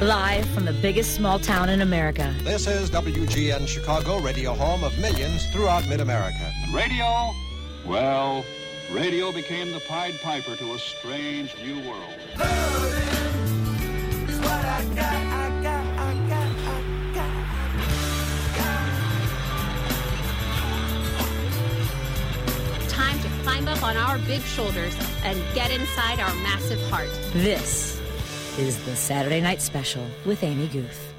Live from the biggest small town in America. This is WGN Chicago, radio home of millions throughout mid America. Radio? Well, radio became the Pied Piper to a strange new world. Time to climb up on our big shoulders and get inside our massive heart. This is the Saturday Night Special with Amy Guth.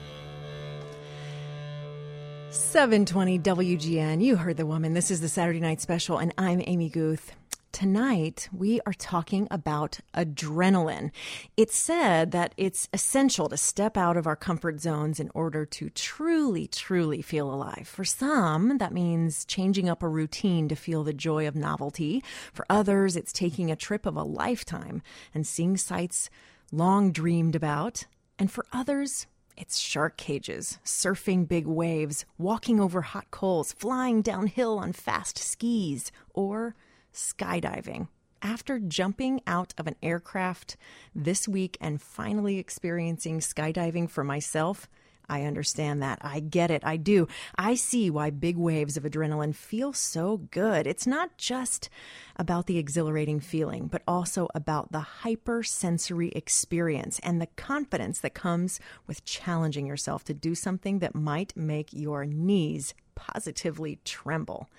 720 WGN. You heard the woman. This is the Saturday Night Special, and I'm Amy Guth. Tonight, we are talking about adrenaline. It's said that it's essential to step out of our comfort zones in order to truly, truly feel alive. For some, that means changing up a routine to feel the joy of novelty. For others, it's taking a trip of a lifetime and seeing sights long dreamed about. And for others, it's shark cages, surfing big waves, walking over hot coals, flying downhill on fast skis, or skydiving. After jumping out of an aircraft this week and finally experiencing skydiving for myself, I understand that. I get it. I do. I see why big waves of adrenaline feel so good. It's not just about the exhilarating feeling, but also about the hypersensory experience and the confidence that comes with challenging yourself to do something that might make your knees positively tremble.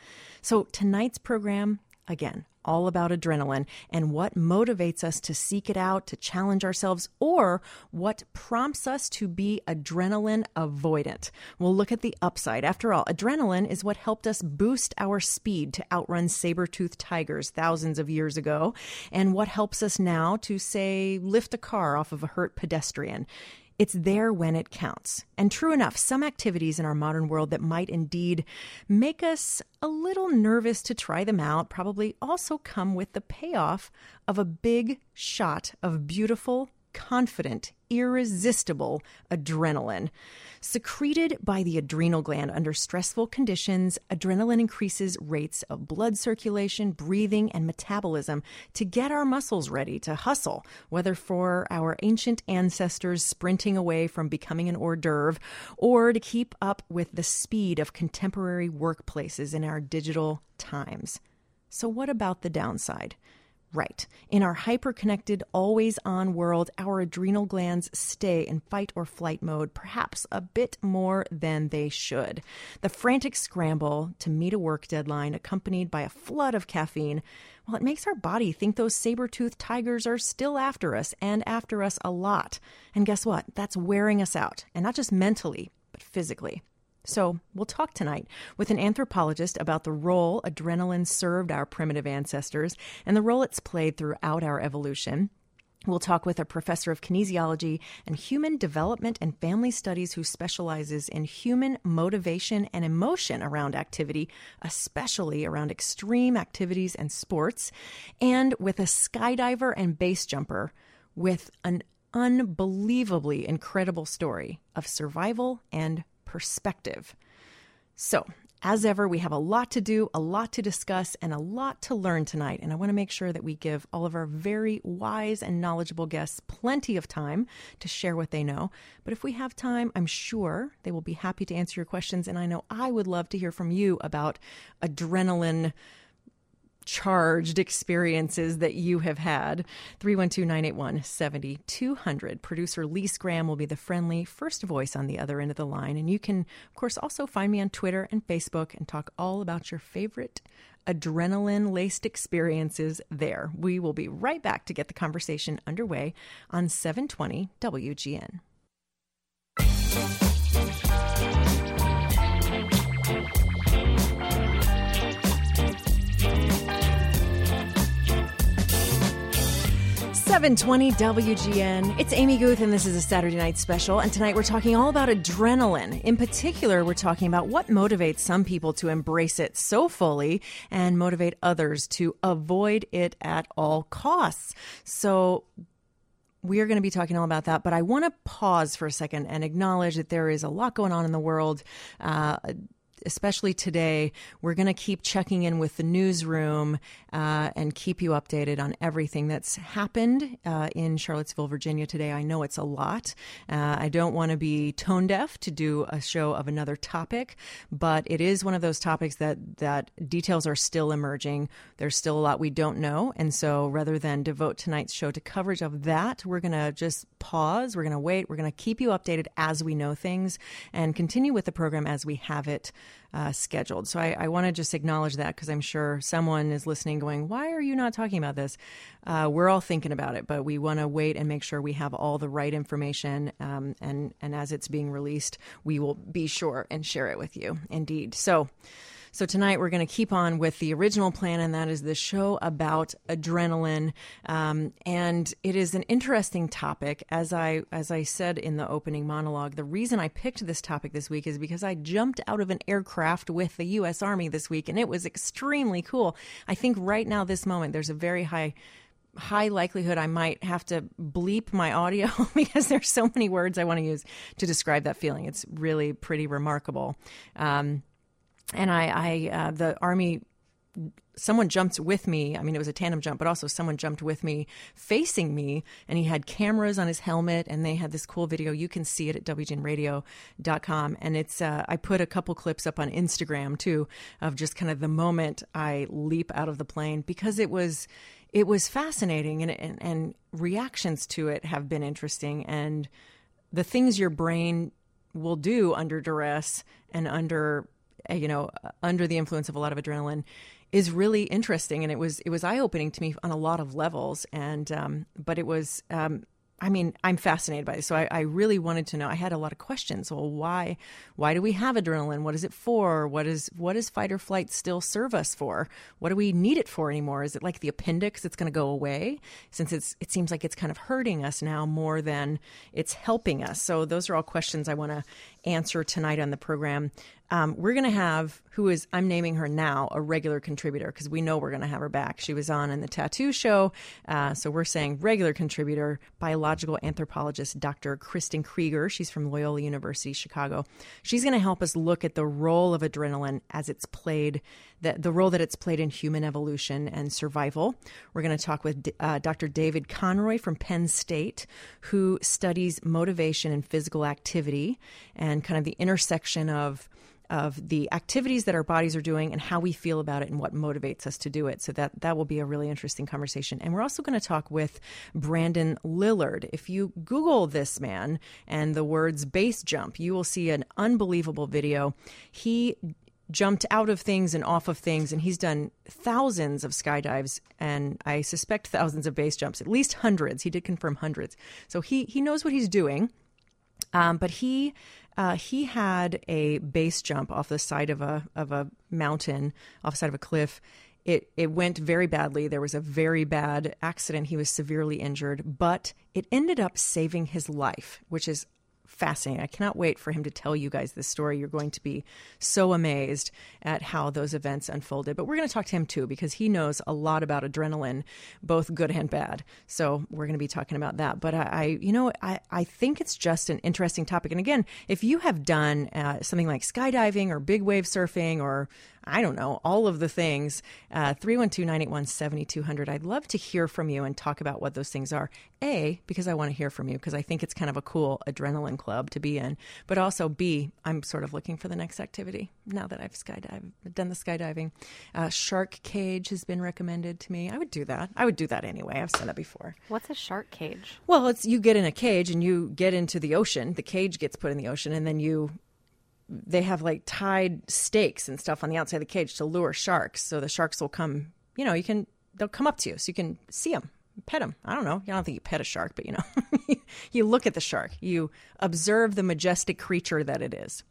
So, tonight's program Again, all about adrenaline and what motivates us to seek it out, to challenge ourselves, or what prompts us to be adrenaline avoidant. We'll look at the upside. After all, adrenaline is what helped us boost our speed to outrun saber toothed tigers thousands of years ago, and what helps us now to, say, lift a car off of a hurt pedestrian. It's there when it counts. And true enough, some activities in our modern world that might indeed make us a little nervous to try them out probably also come with the payoff of a big shot of beautiful, confident, irresistible adrenaline. Secreted by the adrenal gland under stressful conditions, adrenaline increases rates of blood circulation, breathing, and metabolism to get our muscles ready to hustle, whether for our ancient ancestors sprinting away from becoming an hors d'oeuvre or to keep up with the speed of contemporary workplaces in our digital times. So, what about the downside? Right. In our hyper-connected, always on world, our adrenal glands stay in fight or flight mode, perhaps a bit more than they should. The frantic scramble to meet a work deadline, accompanied by a flood of caffeine, well, it makes our body think those saber-toothed tigers are still after us and after us a lot. And guess what? That's wearing us out, and not just mentally, but physically. So, we'll talk tonight with an anthropologist about the role adrenaline served our primitive ancestors and the role it's played throughout our evolution. We'll talk with a professor of kinesiology and human development and family studies who specializes in human motivation and emotion around activity, especially around extreme activities and sports, and with a skydiver and base jumper with an unbelievably incredible story of survival and perspective. So, as ever, we have a lot to do, a lot to discuss, and a lot to learn tonight. And I want to make sure that we give all of our very wise and knowledgeable guests plenty of time to share what they know. But if we have time, I'm sure they will be happy to answer your questions. And I know I would love to hear from you about adrenaline charged experiences that you have had. 312 981 7200. Producer Lee Graham will be the friendly first voice on the other end of the line. And you can, of course, also find me on Twitter and Facebook and talk all about your favorite adrenaline laced experiences there. We will be right back to get the conversation underway on 720 WGN. 720 WGN. It's Amy Guth, and this is a Saturday night special. And tonight we're talking all about adrenaline. In particular, we're talking about what motivates some people to embrace it so fully and motivate others to avoid it at all costs. So, we are going to be talking all about that, but I want to pause for a second and acknowledge that there is a lot going on in the world. Uh, especially today, we're going to keep checking in with the newsroom uh, and keep you updated on everything that's happened uh, in Charlottesville, Virginia today. I know it's a lot. Uh, I don't want to be tone deaf to do a show of another topic, but it is one of those topics that that details are still emerging. There's still a lot we don't know, and so rather than devote tonight's show to coverage of that, we're going to just pause. We're going to wait. We're going to keep you updated as we know things and continue with the program as we have it uh, scheduled. So I, I want to just acknowledge that because I'm sure someone is listening going, why are you not talking about this? Uh, we're all thinking about it, but we want to wait and make sure we have all the right information. Um, and, and as it's being released, we will be sure and share it with you. Indeed. So, so tonight we're going to keep on with the original plan, and that is the show about adrenaline. Um, and it is an interesting topic, as I as I said in the opening monologue. The reason I picked this topic this week is because I jumped out of an aircraft with the U.S. Army this week, and it was extremely cool. I think right now, this moment, there's a very high high likelihood I might have to bleep my audio because there's so many words I want to use to describe that feeling. It's really pretty remarkable. Um, and I, I uh, the army someone jumped with me. I mean, it was a tandem jump, but also someone jumped with me facing me, and he had cameras on his helmet, and they had this cool video. You can see it at WGNradio.com. And it's, uh, I put a couple clips up on Instagram too of just kind of the moment I leap out of the plane because it was, it was fascinating and, and, and reactions to it have been interesting. And the things your brain will do under duress and under you know, under the influence of a lot of adrenaline is really interesting. And it was, it was eye opening to me on a lot of levels. And, um, but it was, um, I mean, I'm fascinated by this. So I, I, really wanted to know. I had a lot of questions. Well, why, why do we have adrenaline? What is it for? What is, what does fight or flight still serve us for? What do we need it for anymore? Is it like the appendix that's going to go away? Since it's, it seems like it's kind of hurting us now more than it's helping us. So those are all questions I want to answer tonight on the program. Um, we're going to have who is I'm naming her now a regular contributor because we know we're going to have her back. She was on in the tattoo show, uh, so we're saying regular contributor, biological anthropologist Dr. Kristin Krueger. She's from Loyola University Chicago. She's going to help us look at the role of adrenaline as it's played, the, the role that it's played in human evolution and survival. We're going to talk with uh, Dr. David Conroy from Penn State, who studies motivation and physical activity and kind of the intersection of of the activities that our bodies are doing and how we feel about it and what motivates us to do it. So that that will be a really interesting conversation. And we're also going to talk with Brandon Lillard. If you Google this man and the words base jump, you will see an unbelievable video. He jumped out of things and off of things, and he's done thousands of skydives and I suspect thousands of base jumps, at least hundreds. He did confirm hundreds. So he he knows what he's doing. Um, but he uh, he had a base jump off the side of a of a mountain, off the side of a cliff. It it went very badly. There was a very bad accident. He was severely injured, but it ended up saving his life, which is fascinating. I cannot wait for him to tell you guys this story. You're going to be so amazed at how those events unfolded. But we're going to talk to him too because he knows a lot about adrenaline, both good and bad. So we're going to be talking about that. But I, I you know, I, I think it's just an interesting topic. And again, if you have done uh, something like skydiving or big wave surfing or I don't know, all of the things. Uh, 312 981 7200. I'd love to hear from you and talk about what those things are. A, because I want to hear from you, because I think it's kind of a cool adrenaline club to be in. But also, B, I'm sort of looking for the next activity now that I've skydived, done the skydiving. Uh, shark cage has been recommended to me. I would do that. I would do that anyway. I've said that before. What's a shark cage? Well, it's you get in a cage and you get into the ocean. The cage gets put in the ocean, and then you they have like tied stakes and stuff on the outside of the cage to lure sharks. So the sharks will come, you know, you can, they'll come up to you so you can see them, pet them. I don't know. I don't think you pet a shark, but you know, you look at the shark, you observe the majestic creature that it is.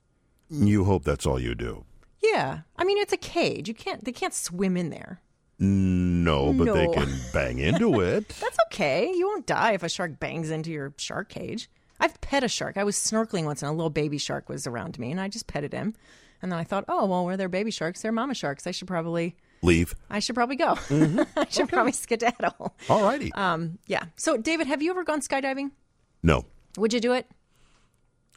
You hope that's all you do. Yeah. I mean, it's a cage. You can't, they can't swim in there. No, but No. they can bang into it. That's okay. You won't die if a shark bangs into your shark cage. I've pet a shark. I was snorkeling once and a little baby shark was around me and I just petted him. And then I thought, oh, well, where they're baby sharks, they're mama sharks. I should probably, Leave. I should probably go. I should probably skedaddle. All righty. Um, yeah. So, David, have you ever gone skydiving? no. Would you do it?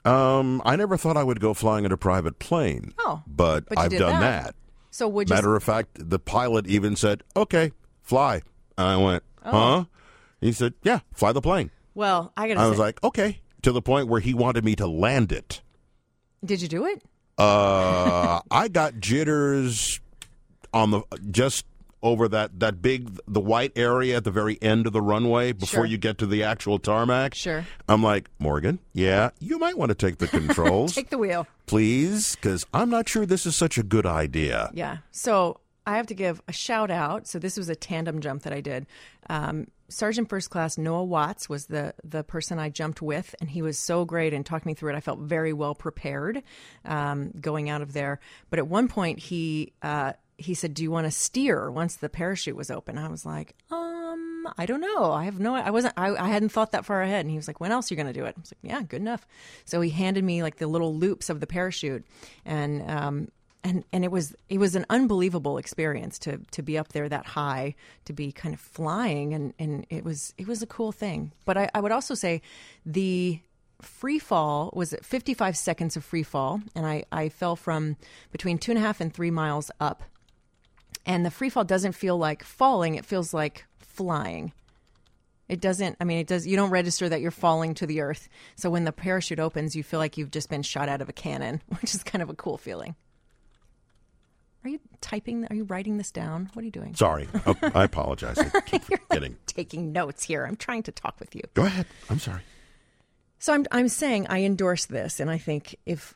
Um, I never thought I would go flying in a private plane. Oh, but, but I've done that. that. So would you? Matter of fact, the pilot even said, "Okay, fly." And I went, Oh. "Huh?" He said, "Yeah, fly the plane." well, I gotta I say, was like, "Okay," to the point where he wanted me to land it. did you do it? Uh, I got jitters on the just over that that big the white area at the very end of the runway before Sure. you get to the actual tarmac. Sure. I'm like, Morgan, yeah, you might want to take the controls, Take the wheel. please, because I'm not sure this is such a good idea. Yeah. So I have to give a shout out. So this was a tandem jump that I did. Um, Sergeant First Class Noah Watts was the the person I jumped with, and he was so great and talked me through it. I felt very well prepared um, going out of there. But at one point, he uh, he said, "Do you want to steer?" Once the parachute was open, I was like, "Um, I don't know. I have no. I wasn't. I, I hadn't thought that far ahead." And he was like, "When else are you going to do it?" I was like, "Yeah, good enough." So he handed me like the little loops of the parachute, and um, and and it was it was an unbelievable experience to to be up there that high to be kind of flying and and it was it was a cool thing. But i, I would also say the free fall was at 55 seconds of free fall and i i fell from between two and a half and three miles up. And the free fall doesn't feel like falling it feels like flying. It doesn't i mean it does you don't register that you're falling to the earth. So when the parachute opens you feel like you've just been shot out of a cannon which is kind of a cool feeling are you typing? Are you writing this down? What are you doing? Sorry, oh, I apologize. I keep forgetting. Taking notes here. I'm trying to talk with you. Go ahead. I'm sorry. So I'm I'm saying I endorse this, and I think if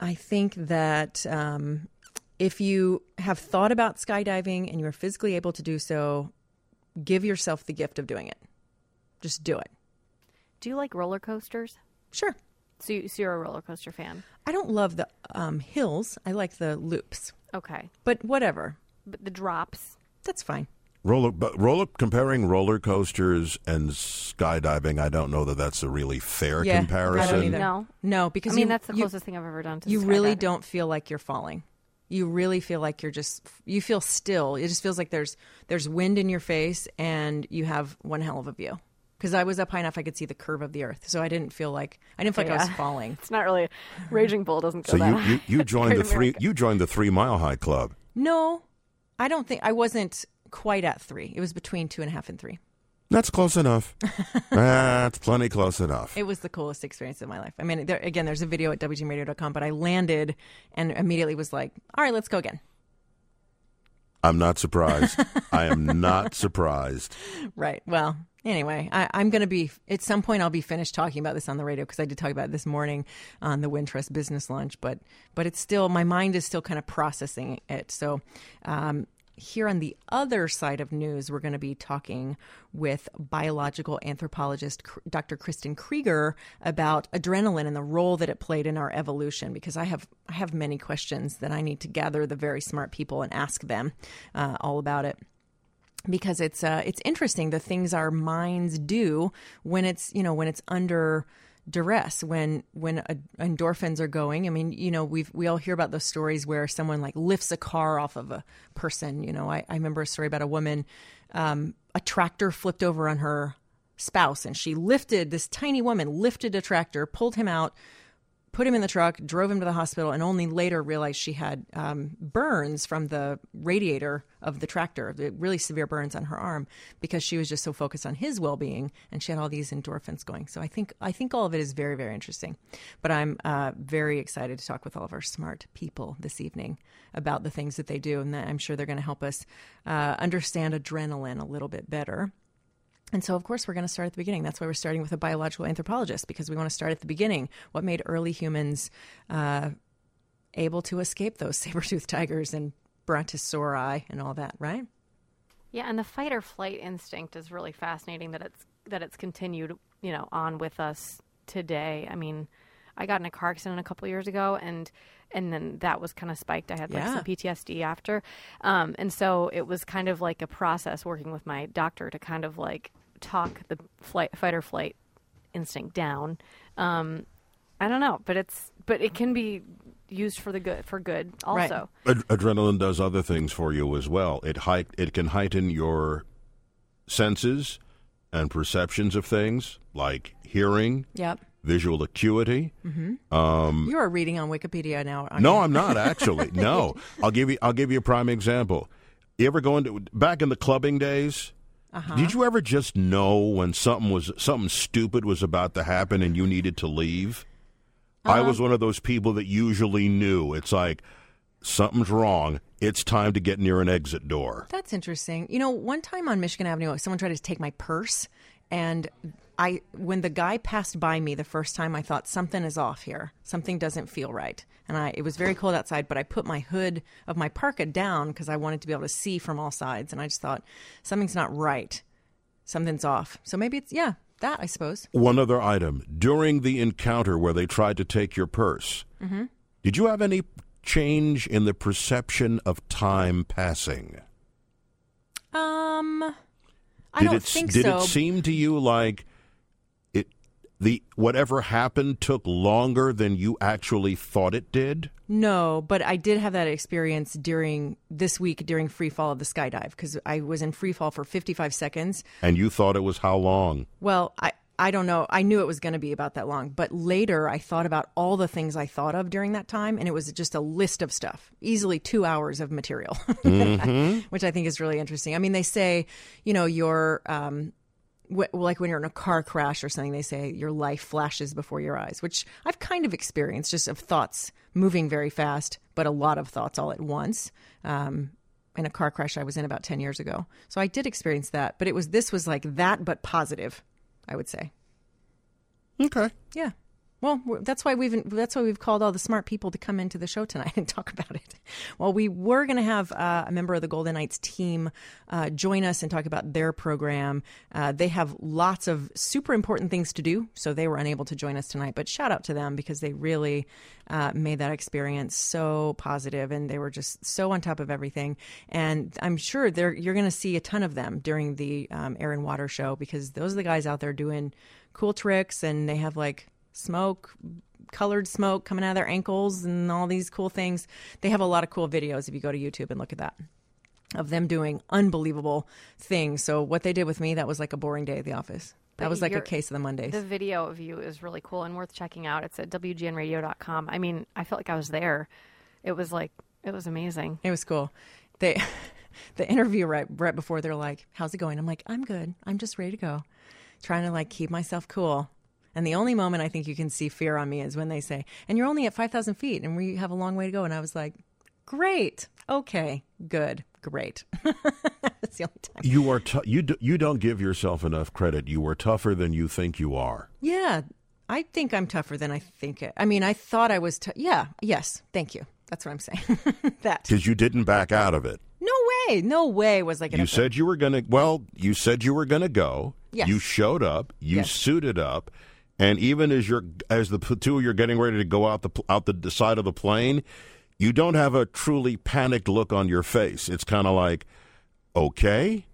I think that um, if you have thought about skydiving and you are physically able to do so, give yourself the gift of doing it. Just do it. Do you like roller coasters? Sure. So, you, so you're a roller coaster fan? I don't love the um, hills. I like the loops, Okay, but whatever. but the drops. That's fine. Roller, but roller up comparing roller coasters and skydiving, I don't know that that's a really fair Yeah, I comparison. don't either. No. No, because I mean, you- that's the you- closest thing I've ever done to. you really don't feel like you're falling you really feel like you're just you feel still it just feels like there's there's wind in your face and you have one hell of a view because i was up high enough i could see the curve of the earth so i didn't feel like i didn't feel like i was falling It's not really. Raging Bull doesn't go So that you, high. you, you joined the three America. you joined the three mile high club. no i don't think i wasn't quite at three it was between two and a half and three That's close enough. That's plenty close enough. it was the coolest experience of my life i mean there, again there's a video at wgnradio.com but i landed and immediately was like all right let's go again I'm not surprised. I am not surprised. Right. Well, anyway, I, I'm going to be at some point. I'll be finished talking about this on the radio because I did talk about it this morning on the Wintrust Business Lunch. But but it's still my mind is still kind of processing it. So. Um, here on the other side of news, we're going to be talking with biological anthropologist Dr. Kristin Krueger about adrenaline and the role that it played in our evolution. Because I have I have many questions that I need to gather the very smart people and ask them uh, all about it because it's uh, it's interesting the things our minds do when it's you know when it's under duress when when uh, endorphins are going. I mean you know we've we all hear about those stories where someone like lifts a car off of a person you know. I, I remember a story about a woman um, a tractor flipped over on her spouse and she lifted this tiny woman lifted a tractor pulled him out put him in the truck, drove him to the hospital, and only later realized she had um, burns from the radiator of the tractor, the really severe burns on her arm, because she was just so focused on his well-being, and she had all these endorphins going. So I think I think all of it is very very interesting. But I'm uh, very excited to talk with all of our smart people this evening about the things that they do, and I'm sure they're going to help us uh, understand adrenaline a little bit better. And so, of course, we're going to start at the beginning. That's why we're starting with a biological anthropologist because we want to start at the beginning. What made early humans uh, able to escape those saber-toothed tigers and brontosauri and all that, right? Yeah, and the fight or flight instinct is really fascinating that it's that it's continued, you know, on with us today. I mean, I got in a car accident a couple years ago and and then that was kind of spiked. I had like Yeah. some PTSD after. Um, and so it was kind of like a process working with my doctor to kind of like talk the flight fight or flight instinct down. Um, I don't know, but it's but it can be used for the good for good Right. also. Ad- adrenaline does other things for you as well. It height it can heighten your senses and perceptions of things like hearing, Yep. visual acuity. you are reading on Wikipedia now. No, you? I'm not actually. No, I'll give you. I'll give you a prime example. You ever go into back in the clubbing days? Uh-huh. Did you ever just know when something was something stupid was about to happen and you needed to leave? I Uh-huh. was one of those people that usually knew. It's like something's wrong. It's time to get near an exit door. That's interesting. You know, one time on Michigan Avenue, someone tried to take my purse, and I, when the guy passed by me the first time, I thought something is off here. Something doesn't feel right. And I, it was very cold outside, but I put my hood of my parka down because I wanted to be able to see from all sides, and I just thought something's not right. Something's off. So maybe it's yeah, that I suppose. One other item during the encounter where they tried to take your purse. Mm-hmm. Did you have any change in the perception of time passing? Um, I did don't it think did so. it seem to you like the whatever happened took longer than you actually thought it did? No, but I did have that experience during this week during free fall of the skydive because I was in free fall for 55 seconds. And you thought it was how long? Well, I I don't know. I knew it was going to be about that long, but later I thought about all the things I thought of during that time, and it was just a list of stuff, easily two hours of material, which I think is really interesting. I mean, they say, you know, your um, wh- like when you're in a car crash or something, they say your life flashes before your eyes, which I've kind of experienced, just of thoughts moving very fast, but a lot of thoughts all at once. Um, in a car crash I was in about 10 years ago. So I did experience that, but it was this was like that but positive, I would say. Okay. Yeah. Well, that's why we've that's why we've called all the smart people to come into the show tonight and talk about it. Well, we were going to have uh, a member of the Golden Knights team uh, join us and talk about their program. Uh, they have lots of super important things to do, so they were unable to join us tonight. But shout out to them because they really uh, made that experience so positive, and they were just so on top of everything. And I'm sure you're going to see a ton of them during the um, Air and Water show because those are the guys out there doing cool tricks, and they have like smoke, colored smoke coming out of their ankles, and all these cool things. They have a lot of cool videos if you go to YouTube and look at that of them doing unbelievable things. So what they did with me, that was like a boring day at the office. That But was like a case of the Mondays. The video of you is really cool and worth checking out. It's at WGNradio.com. I mean, I felt like I was there. It was like, it was amazing. It was cool. They, the interview right right before they're like, "How's it going?" I'm like, "I'm good. I'm just ready to go." Trying to like keep myself cool. And the only moment I think you can see fear on me is when they say, "And you're only at five thousand feet, and we have a long way to go." And I was like, "Great, okay, good, great." That's the only time. You are t- you d- you don't give yourself enough credit. You are tougher than you think you are. Yeah, I think I'm tougher than I think. It. I mean, I thought I was. T- yeah, yes, thank you. That's what I'm saying. that Because you didn't back out of it. no way, no way was like. You said you were going to. Well, you said you were going to go. Yes. You showed up. You Yes. suited up, and even as you're as the two of you are getting ready to go out the out the side of the plane, you don't have a truly panicked look on your face. It's kind of like, okay,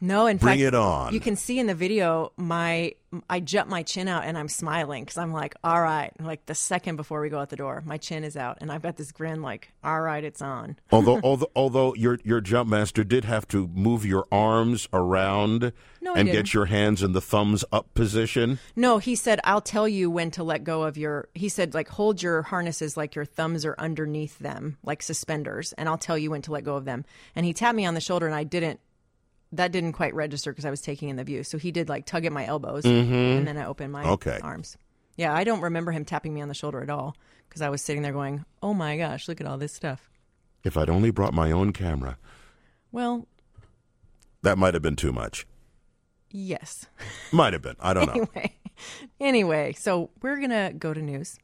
No, in Bring fact, it on. You can see in the video my I jut my chin out and I'm smiling because I'm like, all right. Like the second before we go out the door, my chin is out and I've got this grin like, all right, it's on. although although although your your jump master did have to move your arms around No, and didn't. get your hands in the thumbs up position. No, he said, I'll tell you when to let go of your. He said, like, hold your harnesses like your thumbs are underneath them, like suspenders, and I'll tell you when to let go of them. And he tapped me on the shoulder, and I didn't. That didn't quite register because I was taking in the view. So he did like tug at my elbows, mm-hmm. and then I opened my Okay. arms. Yeah, I don't remember him tapping me on the shoulder at all because I was sitting there going, "Oh my gosh, look at all this stuff." If I'd only brought my own camera, Well, that might have been too much. yes. Might have been. I don't know. anyway, so we're gonna go to news,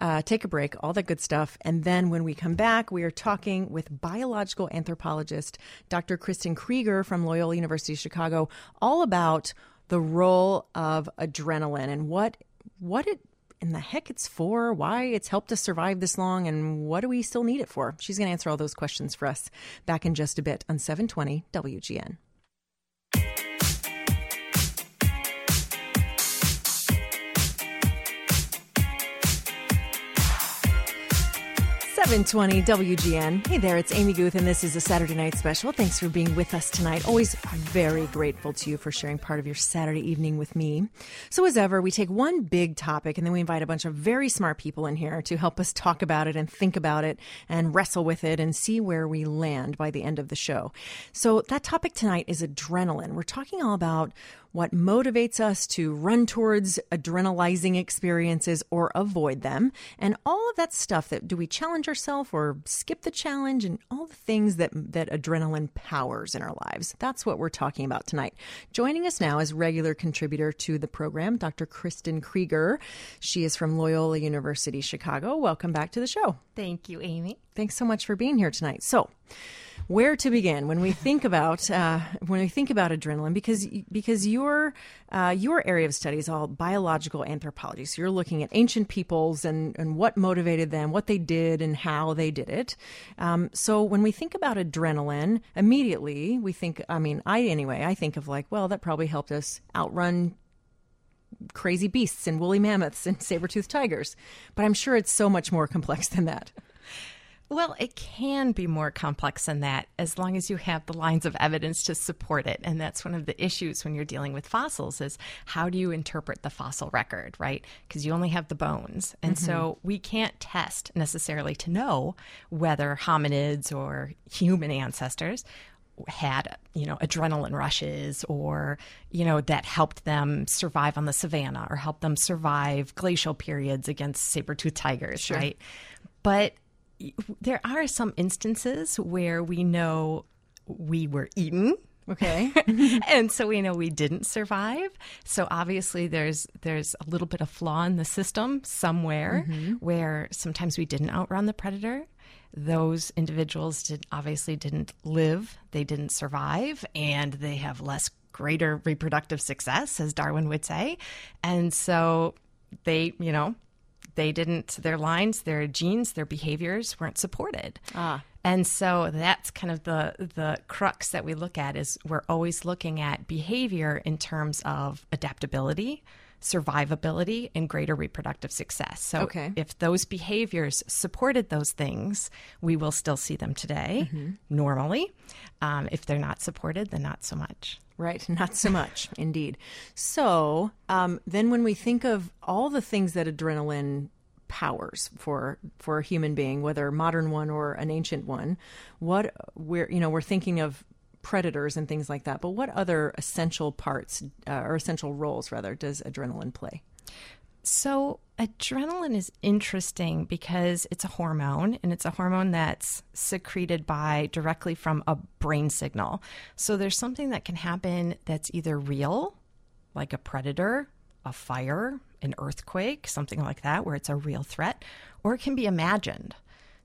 uh, take a break, all that good stuff, and then when we come back, we are talking with biological anthropologist Dr. Kristin Krueger from Loyola University Chicago, all about the role of adrenaline and what what it in the heck it's for, why it's helped us survive this long, and what do we still need it for? She's going to answer all those questions for us back in just a bit on 720 WGN. 720 WGN. Hey there, it's Amy Guth, and this is a Saturday night special. Thanks for being with us tonight. Always very grateful to you for sharing part of your Saturday evening with me. So, as ever, we take one big topic and then we invite a bunch of very smart people in here to help us talk about it and think about it and wrestle with it and see where we land by the end of the show. So, that topic tonight is adrenaline. We're talking all about what motivates us to run towards adrenalizing experiences or avoid them, and all of that stuff that do we challenge ourselves or skip the challenge, and all the things that that adrenaline powers in our lives. That's what we're talking about tonight. Joining us now is regular contributor to the program, Dr. Kristin Krueger. She is from Loyola University Chicago. Welcome back to the show. Thank you, Amy. Thanks so much for being here tonight. So, where to begin when we think about uh, when we think about adrenaline because because your uh, your area of study is all biological anthropology. So you're looking at ancient peoples and and what motivated them what they did and how they did it. Um, so when we think about adrenaline immediately we think I mean I anyway I think of like well that probably helped us outrun crazy beasts and woolly mammoths and saber-toothed tigers. But I'm sure it's so much more complex than that well, it can be more complex than that as long as you have the lines of evidence to support it. And that's one of the issues when you're dealing with fossils is how do you interpret the fossil record, right? Because you only have the bones. And mm-hmm. so we can't test necessarily to know whether hominids or human ancestors had you know adrenaline rushes or you know that helped them survive on the savannah or helped them survive glacial periods against saber-toothed tigers sure. right but there are some instances where we know we were eaten Okay. and so we know we didn't survive. So obviously there's there's a little bit of flaw in the system somewhere mm-hmm. where sometimes we didn't outrun the predator. Those individuals did obviously didn't live, they didn't survive, and they have less greater reproductive success, as Darwin would say. And so they, you know, they didn't their lines their genes their behaviors weren't supported ah. and so that's kind of the the crux that we look at is we're always looking at behavior in terms of adaptability survivability and greater reproductive success. So okay. if those behaviors supported those things, we will still see them today mm-hmm. normally. Um, if they're not supported, then not so much. Right, not so much, indeed. So um, then, when we think of all the things that adrenaline powers for for a human being, whether a modern one or an ancient one, what we're you know we're thinking of predators and things like that. But what other essential parts uh, or essential roles rather does adrenaline play? So, adrenaline is interesting because it's a hormone and it's a hormone that's secreted by directly from a brain signal. So, there's something that can happen that's either real, like a predator, a fire, an earthquake, something like that, where it's a real threat, or it can be imagined.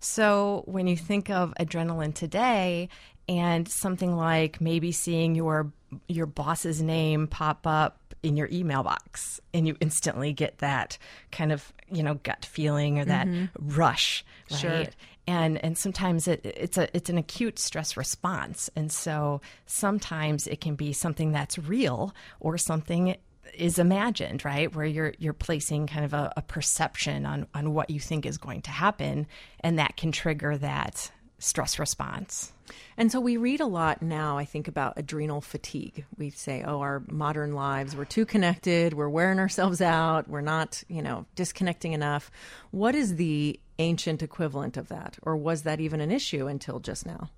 So, when you think of adrenaline today, and something like maybe seeing your your boss's name pop up in your email box and you instantly get that kind of you know gut feeling or that mm-hmm. rush right sure. and and sometimes it, it's a it's an acute stress response and so sometimes it can be something that's real or something is imagined, right? Where you're you're placing kind of a, a, perception on on what you think is going to happen, and that can trigger that stress response. And so we read a lot now, I think, about adrenal fatigue. We say, oh, our modern lives, we're too connected, we're wearing ourselves out, we're not, you know, disconnecting enough. What is the ancient equivalent of that? Or was that even an issue until just now?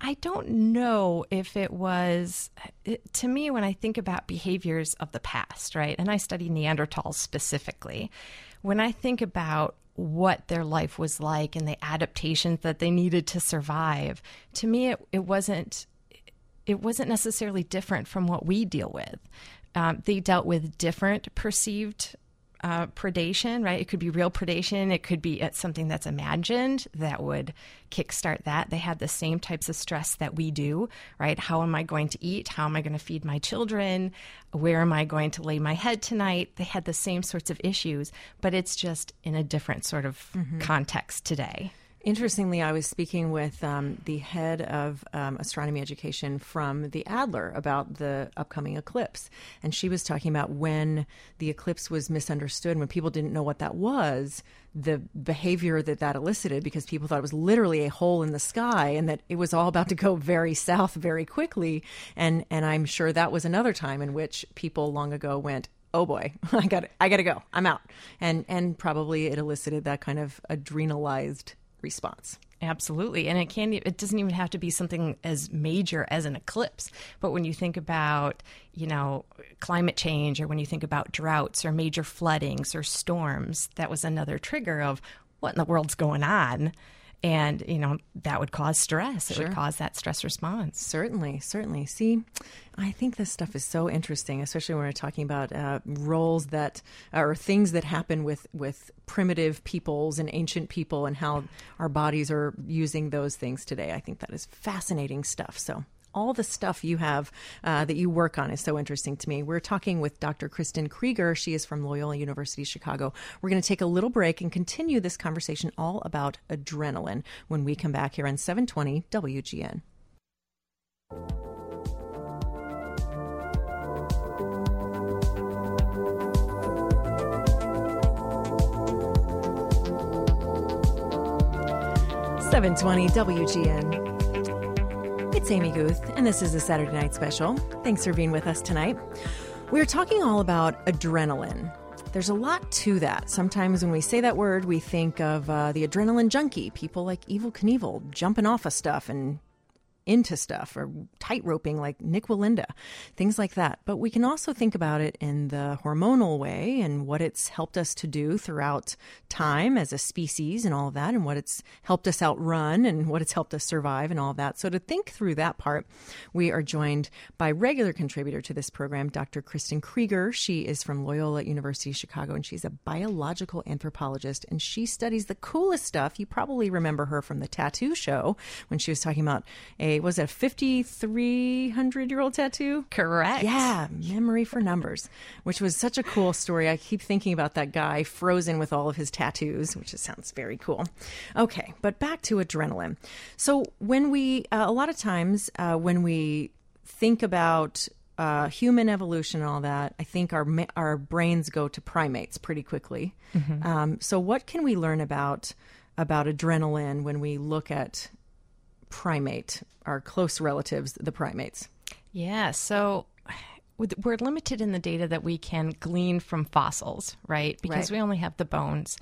I don't know if it was, it, to me, when I think about behaviors of the past, right? And I study Neanderthals specifically. When I think about what their life was like and the adaptations that they needed to survive. To me, it, it wasn't it wasn't necessarily different from what we deal with. Um, they dealt with different perceived uh, predation, right? It could be real predation. It could be it's something that's imagined that would kickstart that. They had the same types of stress that we do, right? How am I going to eat? How am I going to feed my children? Where am I going to lay my head tonight? They had the same sorts of issues, but it's just in a different sort of mm-hmm. context today. Interestingly, I was speaking with um, the head of um, astronomy education from the Adler about the upcoming eclipse. And she was talking about when the eclipse was misunderstood, when people didn't know what that was, the behavior that that elicited, because people thought it was literally a hole in the sky and that it was all about to go very south very quickly. And, and I'm sure that was another time in which people long ago went, oh boy, I got I got to go. I'm out. And and probably it elicited that kind of adrenalized response. Absolutely, and it can. It doesn't even have to be something as major as an eclipse. But when you think about, you know, climate change, or when you think about droughts, or major floodings, or storms, that was another trigger of what in the world's going on and you know that would cause stress it Sure. would cause that stress response Certainly, certainly. See, I think this stuff is so interesting, especially when we're talking about uh, roles that or things that happen with with primitive peoples and ancient people, and how our bodies are using those things today. I think that is fascinating stuff. So. All the stuff you have uh, that you work on is so interesting to me. We're talking with Dr. Kristin Krueger. She is from Loyola University Chicago. We're going to take a little break and continue this conversation all about adrenaline when we come back here on 720 WGN. Seven twenty WGN. It's Amy Guth, and this is the Saturday Night Special. Thanks for being with us tonight. We're talking all about adrenaline. There's a lot to that. Sometimes when we say that word, we think of uh, the adrenaline junkie, people like Evel Knievel jumping off of stuff and into stuff or tight roping like Nik Wallenda, things like that. But we can also think about it in the hormonal way and what it's helped us to do throughout time as a species and all of that, and what it's helped us outrun and what it's helped us survive and all of that. So to think through that part, we are joined by regular contributor to this program, Dr. Kristin Krueger. She is from Loyola University Chicago and she's a biological anthropologist and she studies the coolest stuff. You probably remember her from the tattoo show when she was talking about a was it a 5300 year old tattoo? correct Yeah, memory for numbers, which was such a cool story. I keep thinking about that guy frozen with all of his tattoos, which just sounds very cool. Okay, but back to adrenaline. So when we, uh, a lot of times uh, when we think about uh, human evolution and all that, I think our our brains go to primates pretty quickly. Um, so what can we learn about about adrenaline when we look at primate, our close relatives, the primates? Yeah, so we're limited in the data that we can glean from fossils, right? Because Right. we only have the bones.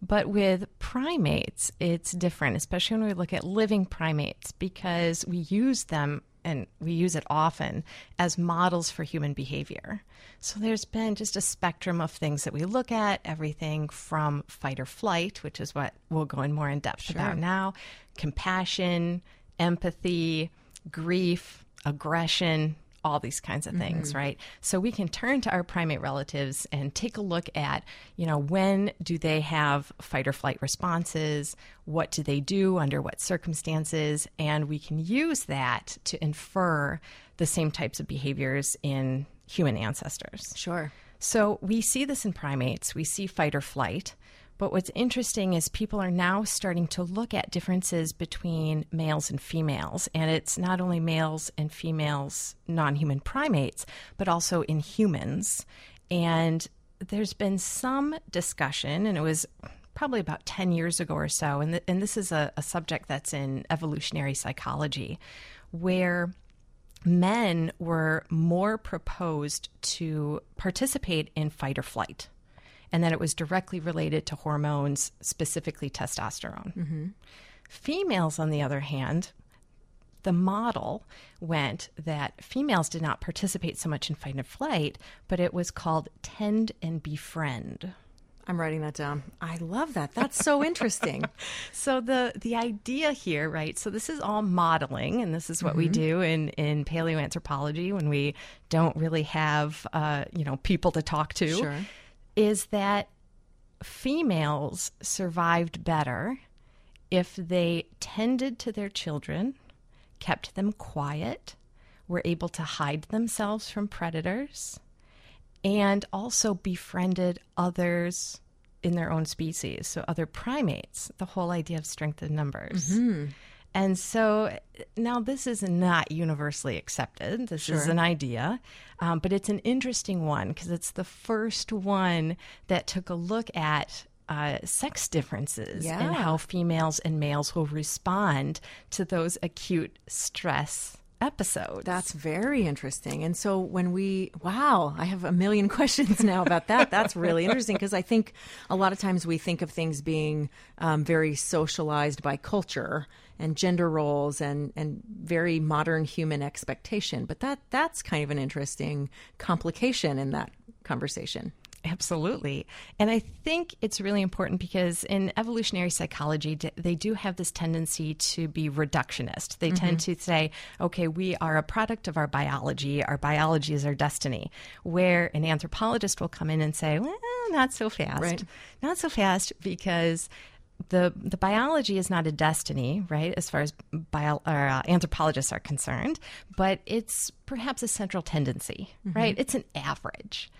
But with primates, it's different, especially when we look at living primates, because we use them and we use it often as models for human behavior. So there's been just a spectrum of things that we look at, everything from fight or flight, which is what we'll go in more in depth about now, compassion, empathy, grief, aggression, all these kinds of things, mm-hmm. right? So we can turn to our primate relatives and take a look at, you know, when do they have fight or flight responses? What do they do under what circumstances? And we can use that to infer the same types of behaviors in human ancestors. Sure. So we see this in primates, we see fight or flight. But what's interesting is people are now starting to look at differences between males and females. And it's not only males and females, non human primates, but also in humans. And there's been some discussion, and it was probably about 10 years ago or so. And, th- and this is a, a subject that's in evolutionary psychology, where men were more proposed to participate in fight or flight, and that it was directly related to hormones, specifically testosterone. Females, on the other hand, the model went that females did not participate so much in fight and flight, but it was called tend and befriend. I'm writing that down. I love that. That's so interesting. So the the idea here, right? So this is all modeling, and this is what we do in in paleoanthropology when we don't really have uh, you know people to talk to. Sure. Is that females survived better if they tended to their children, kept them quiet, were able to hide themselves from predators, and also befriended others in their own species, so other primates, the whole idea of strength in numbers. Mm-hmm. And so now this is not universally accepted. This is an idea, um, but it's an interesting one because it's the first one that took a look at uh, sex differences Yeah. and how females and males will respond to those acute stress episodes. That's very interesting. And so when we, wow, I have a million questions now about that. That's really interesting because I think a lot of times we think of things being um, very socialized by culture and gender roles and, and very modern human expectation. But that that's kind of an interesting complication in that conversation. Absolutely. And I think it's really important because in evolutionary psychology, they do have this tendency to be reductionist. They tend mm-hmm. to say, okay, we are a product of our biology, our biology is our destiny. Where an anthropologist will come in and say, well, not so fast. Right. Not so fast because the the biology is not a destiny, right? As far as bio, or, uh, anthropologists are concerned, but it's perhaps a central tendency, right? It's an average,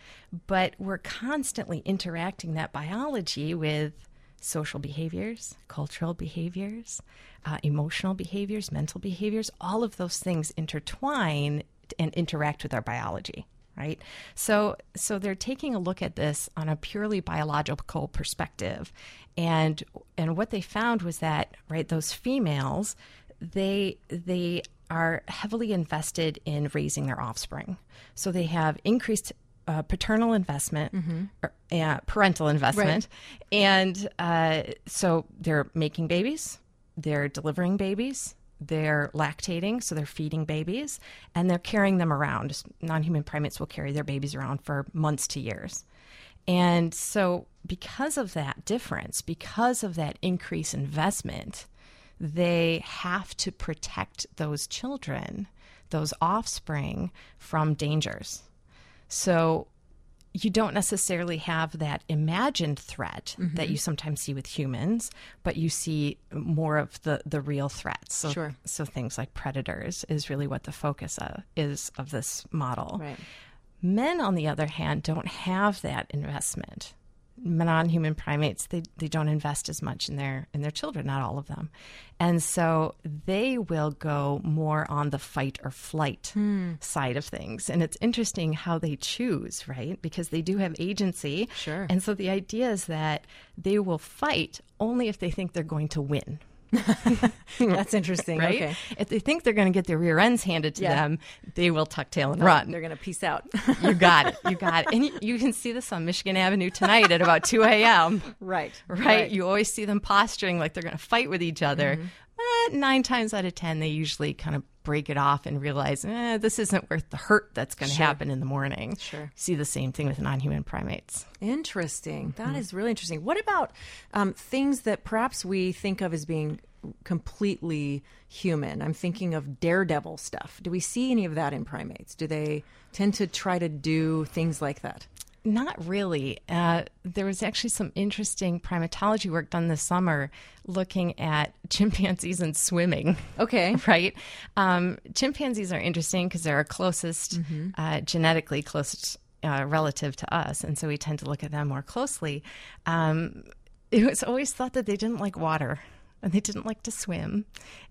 but we're constantly interacting that biology with social behaviors, cultural behaviors, uh, emotional behaviors, mental behaviors. All of those things intertwine and interact with our biology right? So so they're taking a look at this on a purely biological perspective. And and what they found was that right those females they they are heavily invested in raising their offspring. So they have increased uh, paternal investment or, uh, parental investment. And uh, so they're making babies. They're delivering babies they're lactating, so they're feeding babies, and they're carrying them around. Non human primates will carry their babies around for months to years. And so, because of that difference, because of that increased investment, they have to protect those children, those offspring, from dangers. So, you don't necessarily have that imagined threat that mm-hmm. you sometimes see with humans, but you see more of the, the real threats. So, Sure. so things like predators is really what the focus of, is of this model. Right. Men, on the other hand, don't have that investment. Non-human primates, they, they don't invest as much in their in their children, not all of them, and so they will go more on the fight or flight hmm. side of things. And it's interesting how they choose, right? Because they do have agency, Sure. And so the idea is that they will fight only if they think they're going to win That's interesting. right? Okay. If they think they're going to get their rear ends handed to Yeah. them, they will tuck tail and run. They're going to peace out. You got it. You got it. And you, you can see this on Michigan Avenue tonight at about 2 a.m. right. Right? You always see them posturing like they're going to fight with each other. Mm-hmm. But nine times out of 10, they usually kind of break it off and realize, eh, this isn't worth the hurt that's going to happen in the morning. Sure. See the same thing with non human primates. Interesting. Mm-hmm. That is really interesting. What about um, things that perhaps we think of as being completely human? I'm thinking of daredevil stuff. Do we see any of that in primates? Do they tend to try to do things like that? Not really. Uh, there was actually some interesting primatology work done this summer looking at chimpanzees and swimming. Okay. right? Um, chimpanzees are interesting because they're our closest, uh, genetically closest uh, relative to us, and so we tend to look at them more closely. Um, it was always thought that they didn't like water and they didn't like to swim.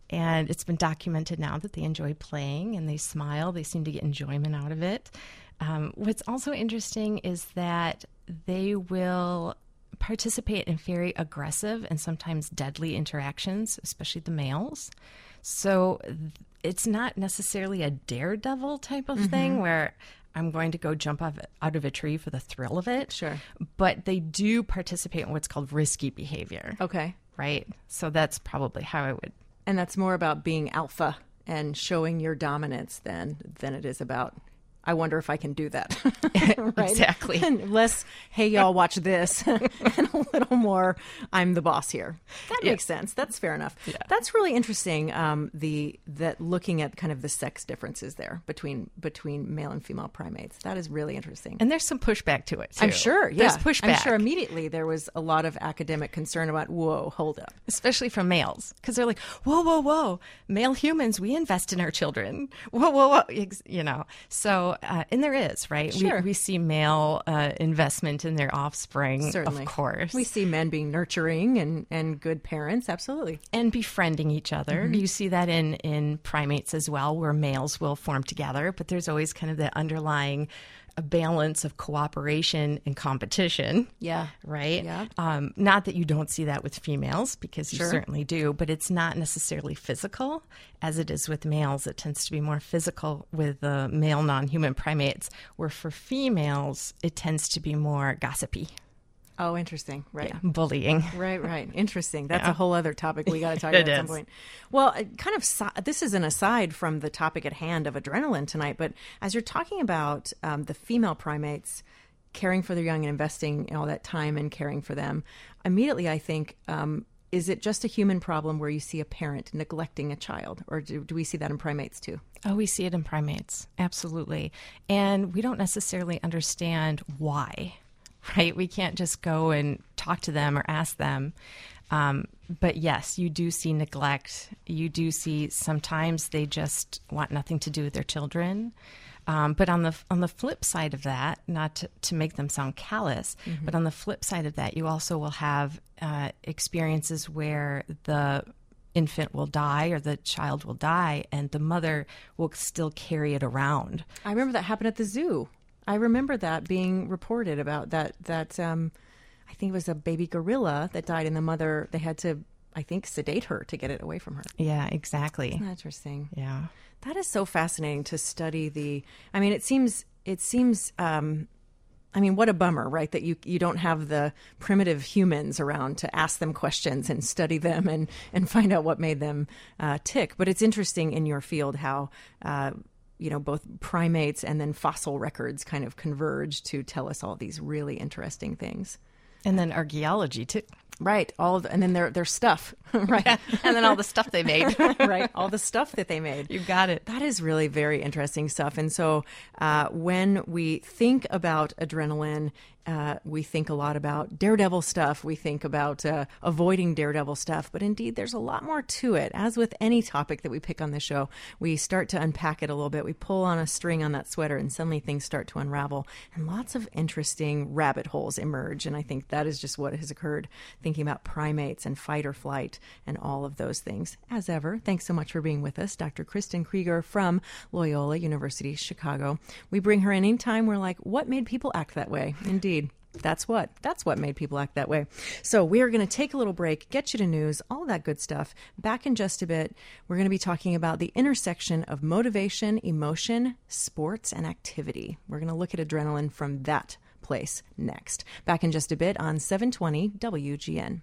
And it's been documented now that they enjoy playing and they smile. They seem to get enjoyment out of it. Um, what's also interesting is that they will participate in very aggressive and sometimes deadly interactions, especially the males. So th- it's not necessarily a daredevil type of thing where I'm going to go jump off, out of a tree for the thrill of it. Sure. But they do participate in what's called risky behavior, Okay. right? So that's probably how I would. And that's more about being alpha and showing your dominance than than it is about I wonder if I can do that. right? Exactly. And less, hey y'all watch this and a little more I'm the boss here. That makes sense. That's fair enough. That's really interesting um, the that looking at kind of the sex differences there between between male and female primates. That is really interesting. And there's some pushback to it. Too. I'm sure, yeah. There's pushback. I'm sure immediately there was a lot of academic concern about, whoa, hold up. especially from males, because they're like, whoa, whoa, whoa, male humans, we invest in our children. Whoa, whoa, whoa, you know. So So, uh, and there is, right? Sure. We, we see male uh, investment in their offspring, Certainly. of course. We see men being nurturing and, and good parents, absolutely. and befriending each other. Mm-hmm. You see that in in primates as well, where males will form together, but there's always kind of the underlying a balance of cooperation and competition. Yeah. Right? Yeah. Um, not that you don't see that with females, because you Sure. certainly do, but it's not necessarily physical as it is with males. It tends to be more physical with the male non human primates, where for females, it tends to be more gossipy, Oh, interesting. Right. bullying. Right, right. Interesting. That's Yeah. a whole other topic we got to talk about at some is. point. Well, uh, kind of, this is an aside from the topic at hand of adrenaline tonight, but as you're talking about um, the female primates caring for their young and investing all that time and caring for them, immediately I think, um, is it just a human problem where you see a parent neglecting a child, or do, do we see that in primates too? Oh, we see it in primates. Absolutely. And we don't necessarily understand why, right? We can't just go and talk to them or ask them. Um, but yes, you do see neglect. You do see sometimes they just want nothing to do with their children. Um, but on the on the flip side of that, not to, to make them sound callous, but on the flip side of that, you also will have uh, experiences where the infant will die or the child will die and the mother will still carry it around I remember that happened at the zoo. I remember that being reported about that that um I think it was a baby gorilla that died and the mother they had to I think sedate her to get it away from her. yeah exactly Interesting. yeah That is so fascinating to study the I mean it seems it seems um I mean what a bummer, right? That you you don't have the primitive humans around to ask them questions and study them and and find out what made them uh, tick. But it's interesting in your field how uh, you know both primates and then fossil records kind of converge to tell us all these really interesting things. and then archaeology too. Right, all of, and then their their stuff, right, and then all the stuff they made. Right, all the stuff that they made. you got it. That is really very interesting stuff. And so, uh, when we think about adrenaline, uh, we think a lot about daredevil stuff. We think about uh, avoiding daredevil stuff. But indeed, there's a lot more to it. As with any topic that we pick on the show, we start to unpack it a little bit. We pull on a string on that sweater, and suddenly things start to unravel, and lots of interesting rabbit holes emerge. And I think that is just what has occurred. Thinking about primates and fight or flight and all of those things. As ever, thanks so much for being with us, Dr. Kristin Krueger from Loyola University Chicago. We bring her in anytime we're like, what made people act that way? Indeed. That's what. That's what made people act that way. So we are going to take a little break, get you to news, all that good stuff. Back in just a bit, we're going to be talking about the intersection of motivation, emotion, sports, and activity. We're going to look at adrenaline from that place next. Back in just a bit on 720 WGN.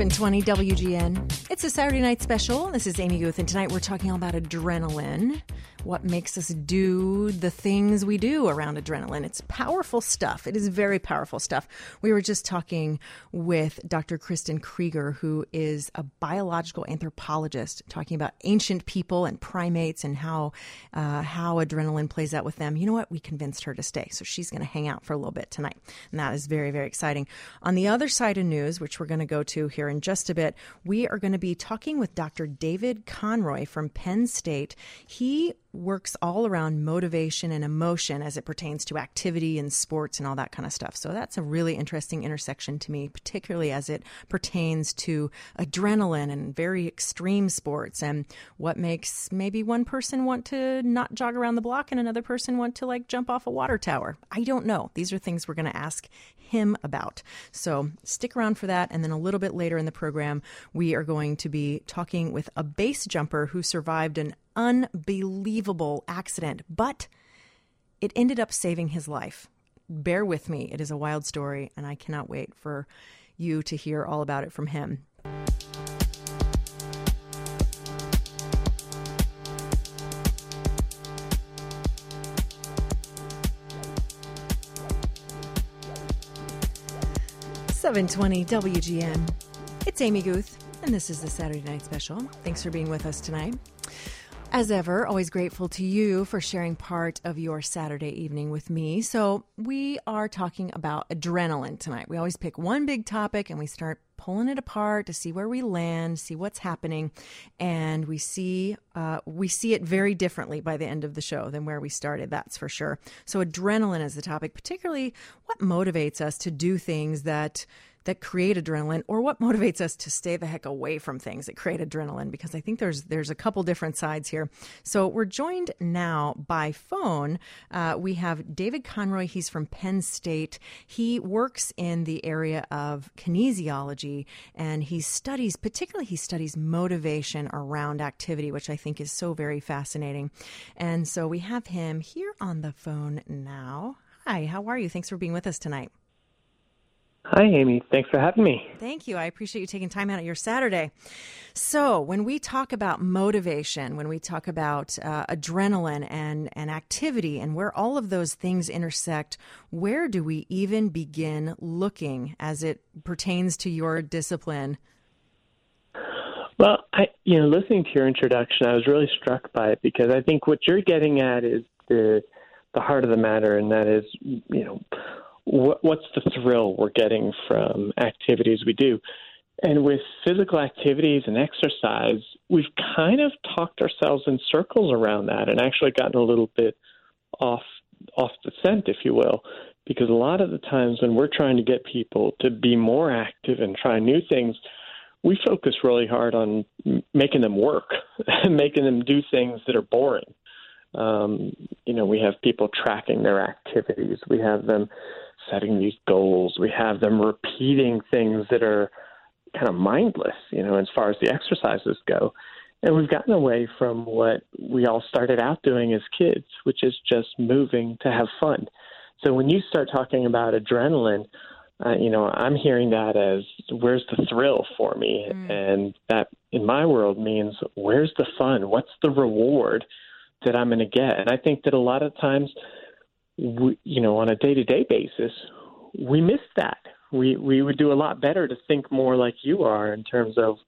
720 WGN. It's a Saturday night special. This is Amy Guth, and tonight we're talking all about adrenaline. What makes us do the things we do around adrenaline? It's powerful stuff. It is very powerful stuff. We were just talking with Dr. Kristin Krueger, who is a biological anthropologist, talking about ancient people and primates and how uh, how adrenaline plays out with them. You know what? We convinced her to stay, so she's going to hang out for a little bit tonight, and that is very very exciting. On the other side of news, which we're going to go to here in just a bit, we are going to be talking with Dr. David Conroy from Penn State. He works all around motivation and emotion as it pertains to activity and sports and all that kind of stuff. So that's a really interesting intersection to me, particularly as it pertains to adrenaline and very extreme sports and what makes maybe one person want to not jog around the block and another person want to like jump off a water tower. I don't know. These are things we're going to ask him about. So stick around for that. And then a little bit later in the program, we are going to be talking with a base jumper who survived an unbelievable accident, but it ended up saving his life. Bear with me. It is a wild story, and I cannot wait for you to hear all about it from him. Seven twenty WGN. It's Amy Guth, and this is the Saturday Night Special. Thanks for being with us tonight. As ever, always grateful to you for sharing part of your Saturday evening with me. So, we are talking about adrenaline tonight. We always pick one big topic and we start pulling it apart to see where we land, see what's happening, and we see uh, we see it very differently by the end of the show than where we started. That's for sure. So adrenaline is the topic, particularly what motivates us to do things that that create adrenaline or what motivates us to stay the heck away from things that create adrenaline because I think there's there's a couple different sides here. So we're joined now by phone. Uh, we have David Conroy. He's from Penn State. He works in the area of kinesiology and he studies, particularly he studies motivation around activity, which I think is so very fascinating. And so we have him here on the phone now. Hi, how are you? Thanks for being with us tonight. Hi, Amy. Thanks for having me. Thank you. I appreciate you taking time out of your Saturday. So, when we talk about motivation, when we talk about uh, adrenaline and, and activity, and where all of those things intersect, where do we even begin looking as it pertains to your discipline? Well, I, you know, listening to your introduction, I was really struck by it because I think what you're getting at is the the heart of the matter, and that is, you know, what, what's the thrill we're getting from activities we do? And with physical activities and exercise, we've kind of talked ourselves in circles around that and actually gotten a little bit off off the scent, if you will, because a lot of the times when we're trying to get people to be more active and try new things, we focus really hard on making them work and making them do things that are boring. Um, you know, we have people tracking their activities. We have them setting these goals. We have them repeating things that are kind of mindless, you know, as far as the exercises go. And we've gotten away from what we all started out doing as kids, which is just moving to have fun. So when you start talking about adrenaline, uh, you know, I'm hearing that as where's the thrill for me? Mm. And that in my world means where's the fun? What's the reward that I'm going to get? And I think that a lot of times we, you know, on a day to day basis, we miss that. We we would do a lot better to think more like you are in terms of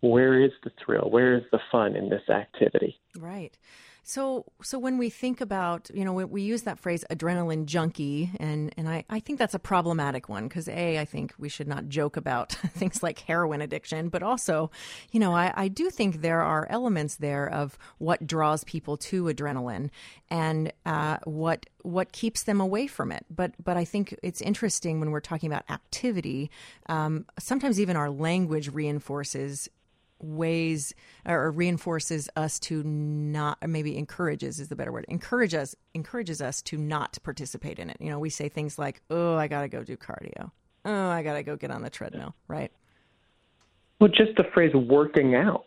where is the thrill, where is the fun in this activity. Right. So, so when we think about, you know, we, we use that phrase adrenaline junkie, and, and I, I think that's a problematic one because A, I think we should not joke about things like heroin addiction, but also, you know, I, I do think there are elements there of what draws people to adrenaline and uh, what what keeps them away from it. But but I think it's interesting when we're talking about activity. Um, sometimes even our language reinforces ways or reinforces us to not or maybe encourages is the better word encourage us encourages us to not participate in it. You know we say things like oh i gotta go do cardio. Oh i gotta go get on the treadmill right? Well just the phrase working out.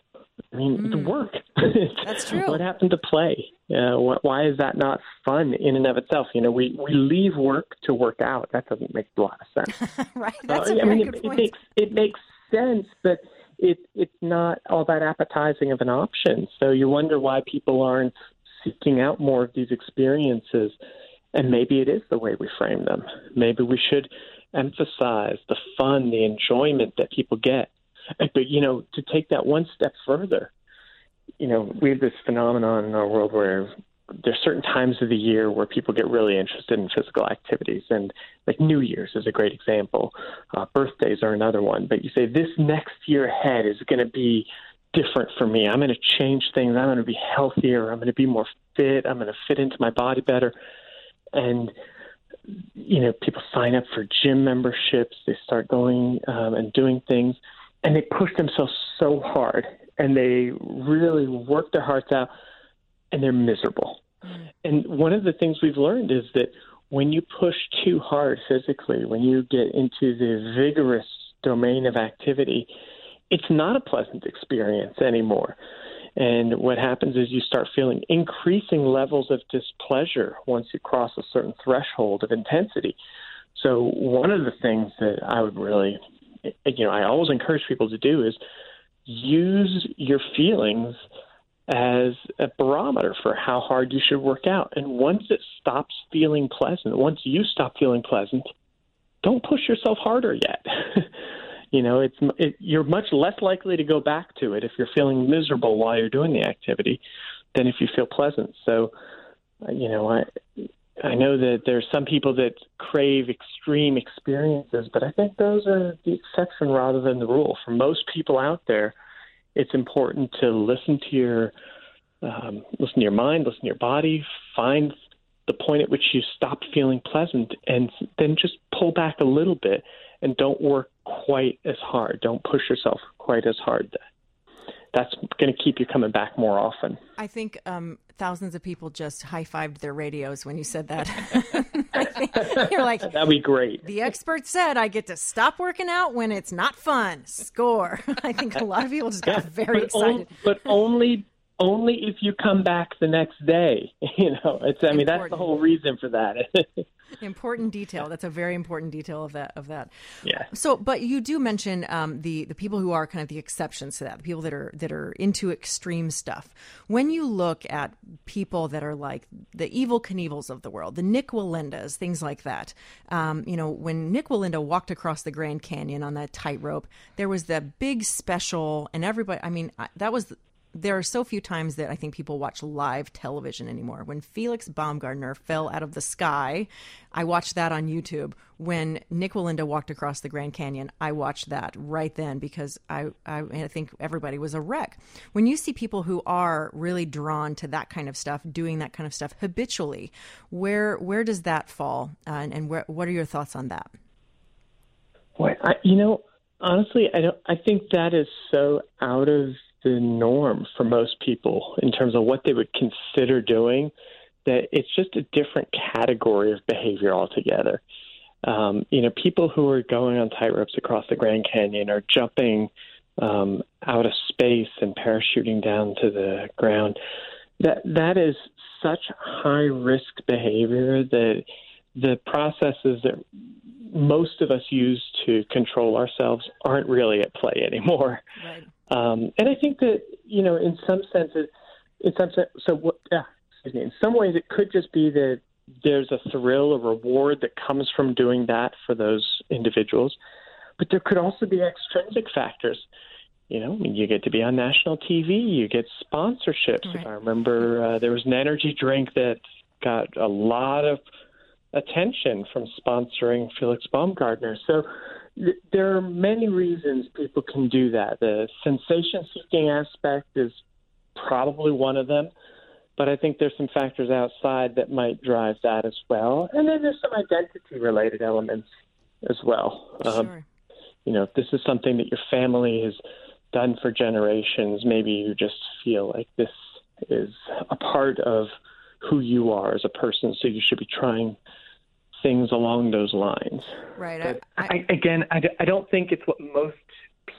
I mean mm. it's work. That's true. What happened to play? Uh, why is that not fun in and of itself? You know we we leave work to work out. That doesn't make a lot of sense. Right. That's uh, a very I mean, good it, point. it makes it makes sense but it, it's not all that appetizing of an option. So you wonder why people aren't seeking out more of these experiences. And maybe it is the way we frame them. Maybe we should emphasize the fun, the enjoyment that people get. But, you know, to take that one step further, you know, we have this phenomenon in our world where there's certain times of the year where people get really interested in physical activities, and like New Year's is a great example. Uh, birthdays are another one. But you say this next year ahead is going to be different for me. I'm going to change things. I'm going to be healthier. I'm going to be more fit. I'm going to fit into my body better. And you know, people sign up for gym memberships. They start going um, and doing things, and they push themselves so hard, and they really work their hearts out and they're miserable. And one of the things we've learned is that when you push too hard physically, when you get into the vigorous domain of activity, it's not a pleasant experience anymore. And what happens is you start feeling increasing levels of displeasure once you cross a certain threshold of intensity. So, one of the things that I would really, you know, I always encourage people to do is use your feelings as a barometer for how hard you should work out. And once it stops feeling pleasant, once you stop feeling pleasant, don't push yourself harder yet. you know, it's it, you're much less likely to go back to it if you're feeling miserable while you're doing the activity than if you feel pleasant. So, you know, I I know that there's some people that crave extreme experiences, but I think those are the exception rather than the rule. For most people out there, it's important to listen to your um, listen to your mind, listen to your body, find the point at which you stop feeling pleasant, and then just pull back a little bit and don't work quite as hard. Don't push yourself quite as hard that's going to keep you coming back more often. I think um, thousands of people just high fived their radios when you said that. you're like, that'd be great. The expert said I get to stop working out when it's not fun. Score. I think a lot of people just got yeah, very but excited. On, but only only if you come back the next day. You know, it's. I mean, that's the whole reason for that. important detail. That's a very important detail of that. Of that. Yeah. So, but you do mention um, the the people who are kind of the exceptions to that, the people that are that are into extreme stuff. When you look at people that are like the Evel Knievels of the world, the Nik Wallendas, things like that. Um, you know, when Nik Wallenda walked across the Grand Canyon on that tightrope, there was the big special, and everybody. I mean, that was there are so few times that I think people watch live television anymore. When Felix Baumgartner fell out of the sky, I watched that on YouTube. When Nik Wallenda walked across the Grand Canyon, I watched that right then because I, I, I think everybody was a wreck. When you see people who are really drawn to that kind of stuff, doing that kind of stuff habitually, where where does that fall, uh, and, and where, what are your thoughts on that? Well, I, you know, honestly, I don't. I think that is so out of the norm for most people in terms of what they would consider doing, that it's just a different category of behavior altogether. Um, you know, people who are going on tightropes across the Grand Canyon or jumping um, out of space and parachuting down to the ground. That that is such high risk behavior that the processes that most of us use to control ourselves aren't really at play anymore. Right. Um, and I think that you know, in some senses, in some sense, so what? Yeah, excuse me. In some ways, it could just be that there's a thrill, a reward that comes from doing that for those individuals, but there could also be extrinsic factors. You know, I mean, you get to be on national TV, you get sponsorships. Right. I remember uh, there was an energy drink that got a lot of attention from sponsoring Felix Baumgartner. So there are many reasons people can do that. The sensation seeking aspect is probably one of them, but I think there's some factors outside that might drive that as well. And then there's some identity related elements as well. Um, sure. you know, if this is something that your family has done for generations, maybe you just feel like this is a part of who you are as a person, so you should be trying things along those lines. Right. But I, I, again, I, I don't think it's what most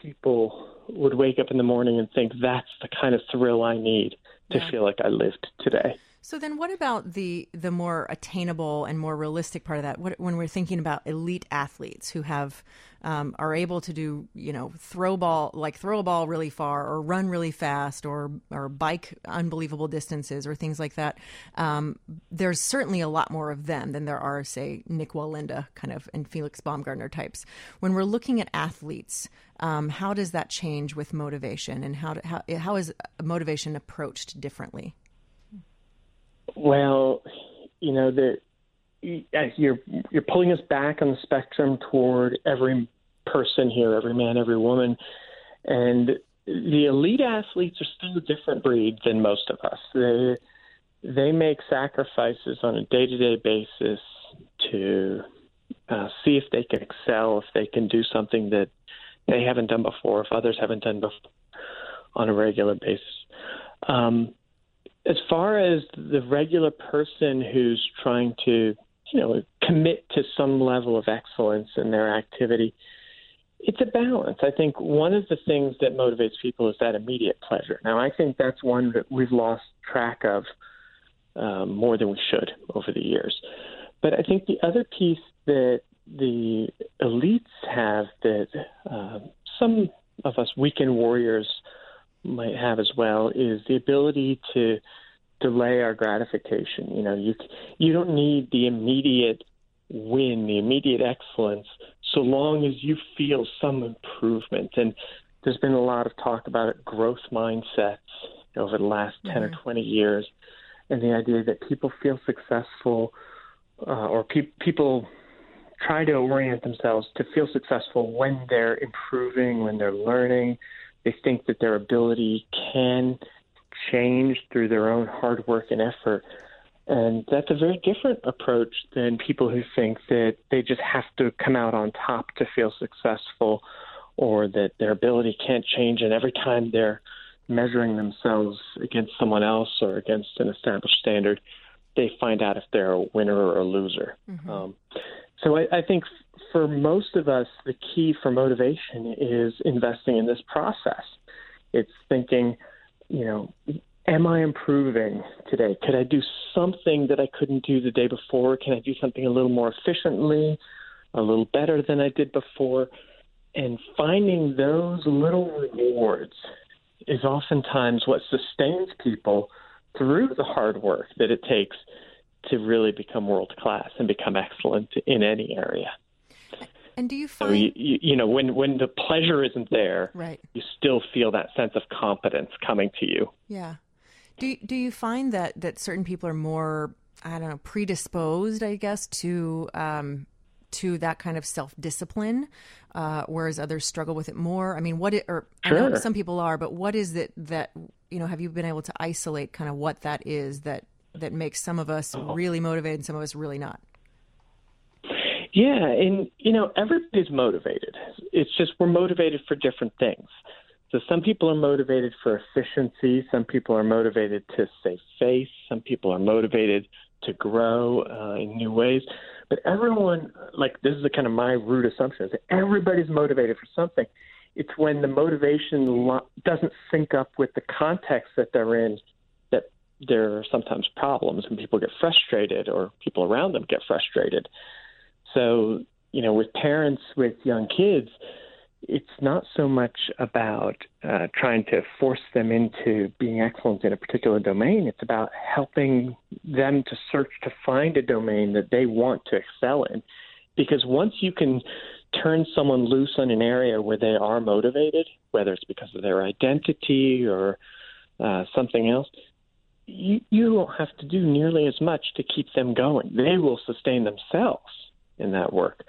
people would wake up in the morning and think that's the kind of thrill I need to yeah. feel like I lived today. So then, what about the the more attainable and more realistic part of that? What, when we're thinking about elite athletes who have um, are able to do you know throw ball like throw a ball really far or run really fast or or bike unbelievable distances or things like that. Um, there's certainly a lot more of them than there are say Nik Wallenda kind of and Felix Baumgartner types. When we're looking at athletes, um, how does that change with motivation and how, how how is motivation approached differently? Well, you know that you're you're pulling us back on the spectrum toward every person here, every man, every woman, and the elite athletes are still a different breed than most of us. They they make sacrifices on a day to day basis to uh, see if they can excel, if they can do something that they haven't done before, if others haven't done before on a regular basis. Um, as far as the regular person who's trying to, you know, commit to some level of excellence in their activity, it's a balance. I think one of the things that motivates people is that immediate pleasure. Now, I think that's one that we've lost track of um, more than we should over the years. But I think the other piece that the elites have that uh, some of us weekend warriors might have as well is the ability to delay our gratification. You know, you you don't need the immediate win, the immediate excellence, so long as you feel some improvement. And there's been a lot of talk about it, growth mindsets over the last mm-hmm. 10 or 20 years, and the idea that people feel successful uh, or pe- people try to orient themselves to feel successful when they're improving, when they're learning. They think that their ability can change through their own hard work and effort. And that's a very different approach than people who think that they just have to come out on top to feel successful or that their ability can't change. And every time they're measuring themselves against someone else or against an established standard, they find out if they're a winner or a loser. Mm-hmm. Um, so I, I think for most of us, the key for motivation is investing in this process. It's thinking, you know, am I improving today? Could I do something that I couldn't do the day before? Can I do something a little more efficiently, a little better than I did before? And finding those little rewards is oftentimes what sustains people through the hard work that it takes to really become world class and become excellent in any area. And do you find so you, you, you, know when when the pleasure isn't there, right. you still feel that sense of competence coming to you. Yeah. Do do you find that that certain people are more I don't know predisposed, I guess, to um, to that kind of self discipline, uh, whereas others struggle with it more? I mean, what it, or sure. I know some people are, but what is it that you know? Have you been able to isolate kind of what that is that that makes some of us oh. really motivated and some of us really not? Yeah, and you know, everybody's motivated. It's just we're motivated for different things. So some people are motivated for efficiency. Some people are motivated to save face. Some people are motivated to grow uh, in new ways. But everyone, like this is kind of my root assumption, is that everybody's motivated for something. It's when the motivation lo- doesn't sync up with the context that they're in there are sometimes problems and people get frustrated or people around them get frustrated. So, you know, with parents with young kids, it's not so much about uh, trying to force them into being excellent in a particular domain. It's about helping them to search to find a domain that they want to excel in. Because once you can turn someone loose on an area where they are motivated, whether it's because of their identity or uh, something else, you, you won't have to do nearly as much to keep them going. They will sustain themselves in that work.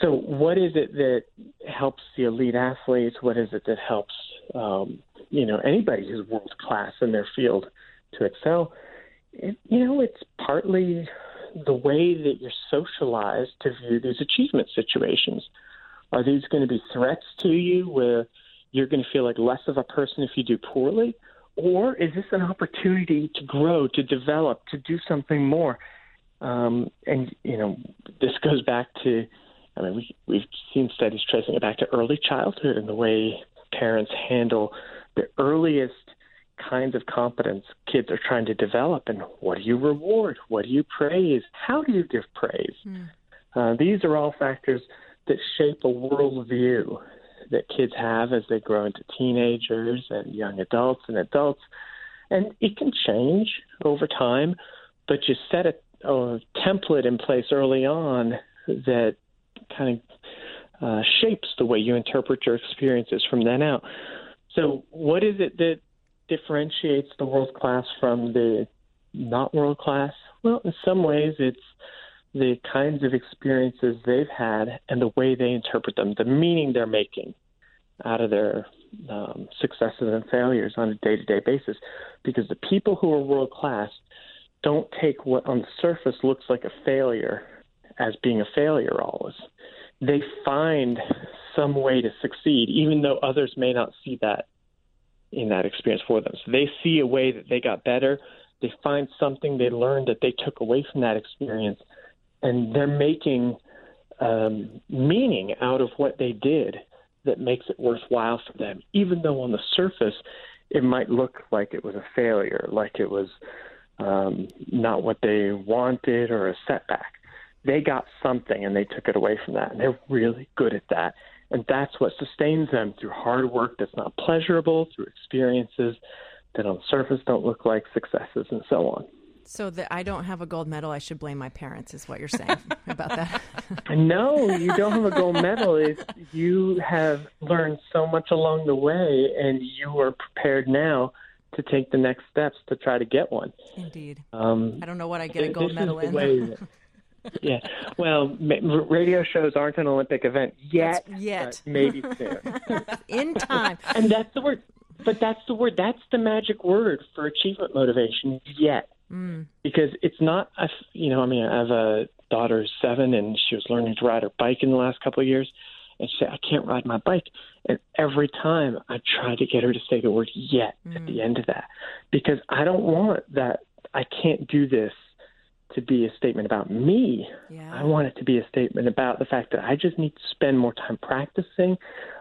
So, what is it that helps the elite athletes? What is it that helps um, you know anybody who's world class in their field to excel? It, you know, it's partly the way that you're socialized to view these achievement situations. Are these going to be threats to you where you're going to feel like less of a person if you do poorly? Or is this an opportunity to grow, to develop, to do something more? Um, and, you know, this goes back to I mean, we, we've seen studies tracing it back to early childhood and the way parents handle the earliest kinds of competence kids are trying to develop. And what do you reward? What do you praise? How do you give praise? Mm. Uh, these are all factors that shape a worldview that kids have as they grow into teenagers and young adults and adults. And it can change over time, but you set a, a template in place early on that kind of uh, shapes the way you interpret your experiences from then out. So, what is it that differentiates the world class from the not world class? Well, in some ways, it's the kinds of experiences they've had and the way they interpret them, the meaning they're making out of their um, successes and failures on a day to day basis. Because the people who are world class don't take what on the surface looks like a failure as being a failure always. They find some way to succeed, even though others may not see that in that experience for them. So they see a way that they got better. They find something they learned that they took away from that experience, and they're making um, meaning out of what they did that makes it worthwhile for them, even though on the surface it might look like it was a failure, like it was um, not what they wanted or a setback they got something and they took it away from that. And they're really good at that. And that's what sustains them through hard work that's not pleasurable, through experiences that on the surface don't look like successes, and so on. So that I don't have a gold medal, I should blame my parents, is what you're saying about that? no, you don't have a gold medal. It's, you have learned so much along the way, and you are prepared now to take the next steps to try to get one. Indeed. Um, I don't know what I get a gold medal in. yeah. Well, ma- radio shows aren't an Olympic event yet. That's yet. maybe soon. In time. and that's the word. But that's the word. That's the magic word for achievement motivation. Yet, mm. because it's not. You know, I mean, I have a daughter seven, and she was learning to ride her bike in the last couple of years, and she said, "I can't ride my bike." And every time I try to get her to say the word "yet" mm. at the end of that, because I don't want that. I can't do this to be a statement about me. Yeah. I want it to be a statement about the fact that I just need to spend more time practicing.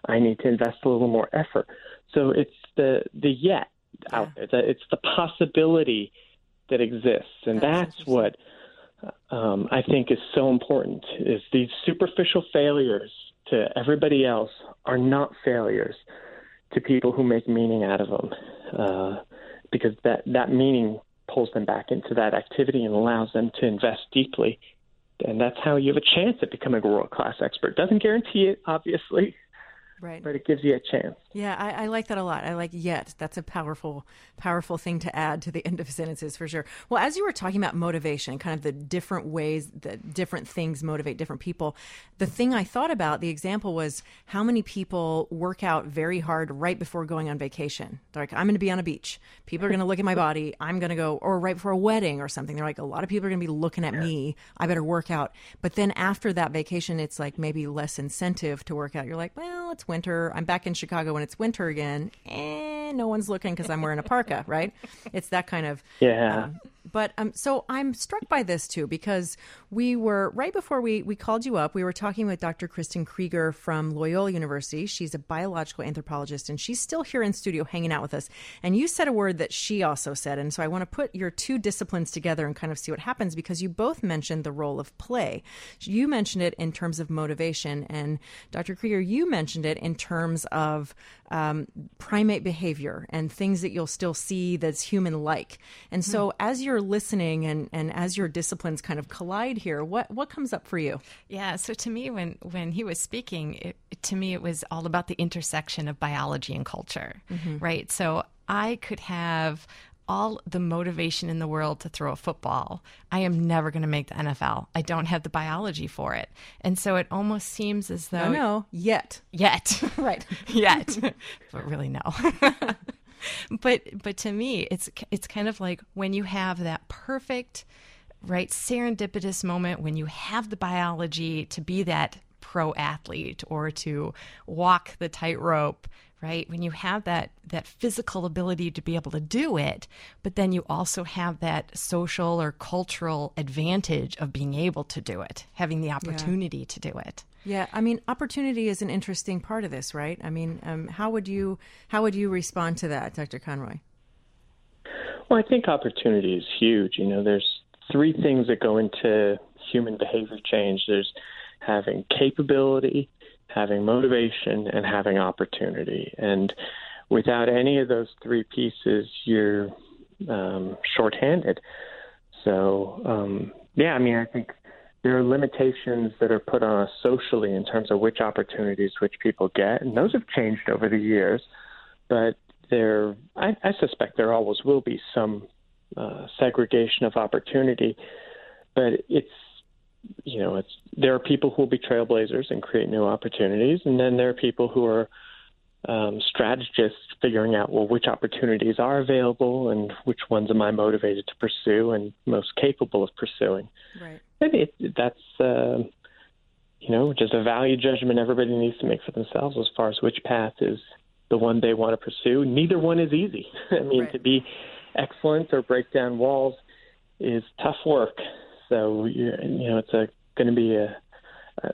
I need to invest a little more effort. So it's the the yet yeah. out there. It's the possibility that exists, and that's, that's what um, I think is so important. Is these superficial failures to everybody else are not failures to people who make meaning out of them, uh, because that that meaning pulls them back into that activity and allows them to invest deeply. And that's how you have a chance at becoming a world class expert. Doesn't guarantee it, obviously, Right. But it gives you a chance. Yeah, I, I, like that a lot. I like yet. That's a powerful, powerful thing to add to the end of sentences for sure. Well, as you were talking about motivation, kind of the different ways that different things motivate different people, the thing I thought about, the example was how many people work out very hard right before going on vacation. They're like, I'm going to be on a beach. People are going to look at my body. I'm going to go, or right before a wedding or something. They're like, a lot of people are going to be looking at me. I better work out. But then after that vacation, it's like maybe less incentive to work out. You're like, well, it's winter. I'm back in Chicago when it's winter again. And no one's looking because I'm wearing a parka, right? It's that kind of. Yeah. Um, but um, so I'm struck by this too because we were right before we we called you up. We were talking with Dr. Kristin Krueger from Loyola University. She's a biological anthropologist, and she's still here in studio hanging out with us. And you said a word that she also said, and so I want to put your two disciplines together and kind of see what happens because you both mentioned the role of play. You mentioned it in terms of motivation, and Dr. Krueger, you mentioned it in terms of um, primate behavior and things that you'll still see that's human like. And so, mm. as you're listening and, and as your disciplines kind of collide here, what, what comes up for you? Yeah, so to me, when, when he was speaking, it, to me, it was all about the intersection of biology and culture, mm-hmm. right? So, I could have all the motivation in the world to throw a football. I am never going to make the NFL. I don't have the biology for it. And so it almost seems as though. No, no, yet. Yet. right. yet. but really, no. but but to me it's it's kind of like when you have that perfect right serendipitous moment when you have the biology to be that pro athlete or to walk the tightrope right when you have that that physical ability to be able to do it but then you also have that social or cultural advantage of being able to do it having the opportunity yeah. to do it yeah i mean opportunity is an interesting part of this right i mean um, how would you how would you respond to that dr conroy well i think opportunity is huge you know there's three things that go into human behavior change there's having capability having motivation, and having opportunity. And without any of those three pieces, you're um, shorthanded. So, um, yeah, I mean, I think there are limitations that are put on us socially in terms of which opportunities which people get, and those have changed over the years. But there, I, I suspect there always will be some uh, segregation of opportunity, but it's you know, it's there are people who will be trailblazers and create new opportunities, and then there are people who are um, strategists figuring out well which opportunities are available and which ones am I motivated to pursue and most capable of pursuing. Right. And it, that's uh, you know just a value judgment everybody needs to make for themselves as far as which path is the one they want to pursue. Neither one is easy. I mean, right. to be excellent or break down walls is tough work. So you know, it's a going to be a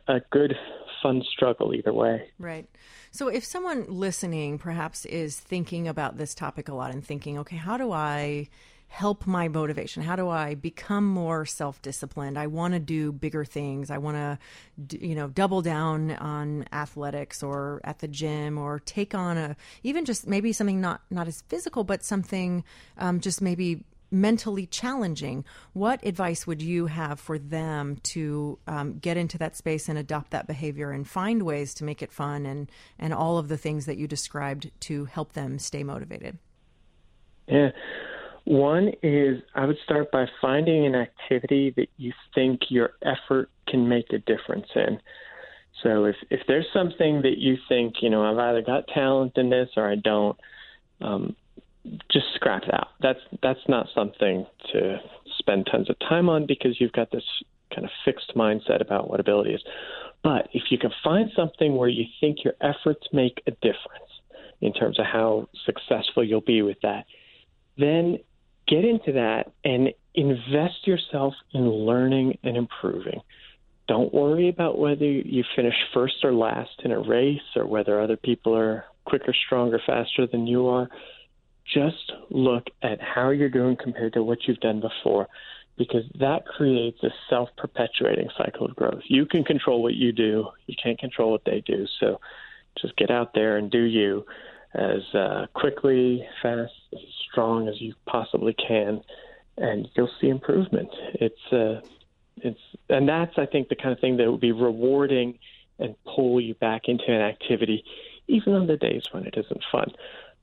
a good fun struggle either way. Right. So if someone listening perhaps is thinking about this topic a lot and thinking, okay, how do I help my motivation? How do I become more self-disciplined? I want to do bigger things. I want to you know, double down on athletics or at the gym or take on a even just maybe something not not as physical but something um, just maybe mentally challenging, what advice would you have for them to um, get into that space and adopt that behavior and find ways to make it fun and, and all of the things that you described to help them stay motivated? Yeah. One is I would start by finding an activity that you think your effort can make a difference in. So if if there's something that you think you know I've either got talent in this or I don't, um, just scrap that. That's that's not something to spend tons of time on because you've got this kind of fixed mindset about what ability is. But if you can find something where you think your efforts make a difference in terms of how successful you'll be with that, then get into that and invest yourself in learning and improving. Don't worry about whether you finish first or last in a race or whether other people are quicker, stronger, faster than you are. Just look at how you're doing compared to what you've done before because that creates a self perpetuating cycle of growth. You can control what you do, you can't control what they do. So just get out there and do you as uh, quickly, fast, as strong as you possibly can, and you'll see improvement. It's uh, it's and that's I think the kind of thing that would be rewarding and pull you back into an activity, even on the days when it isn't fun.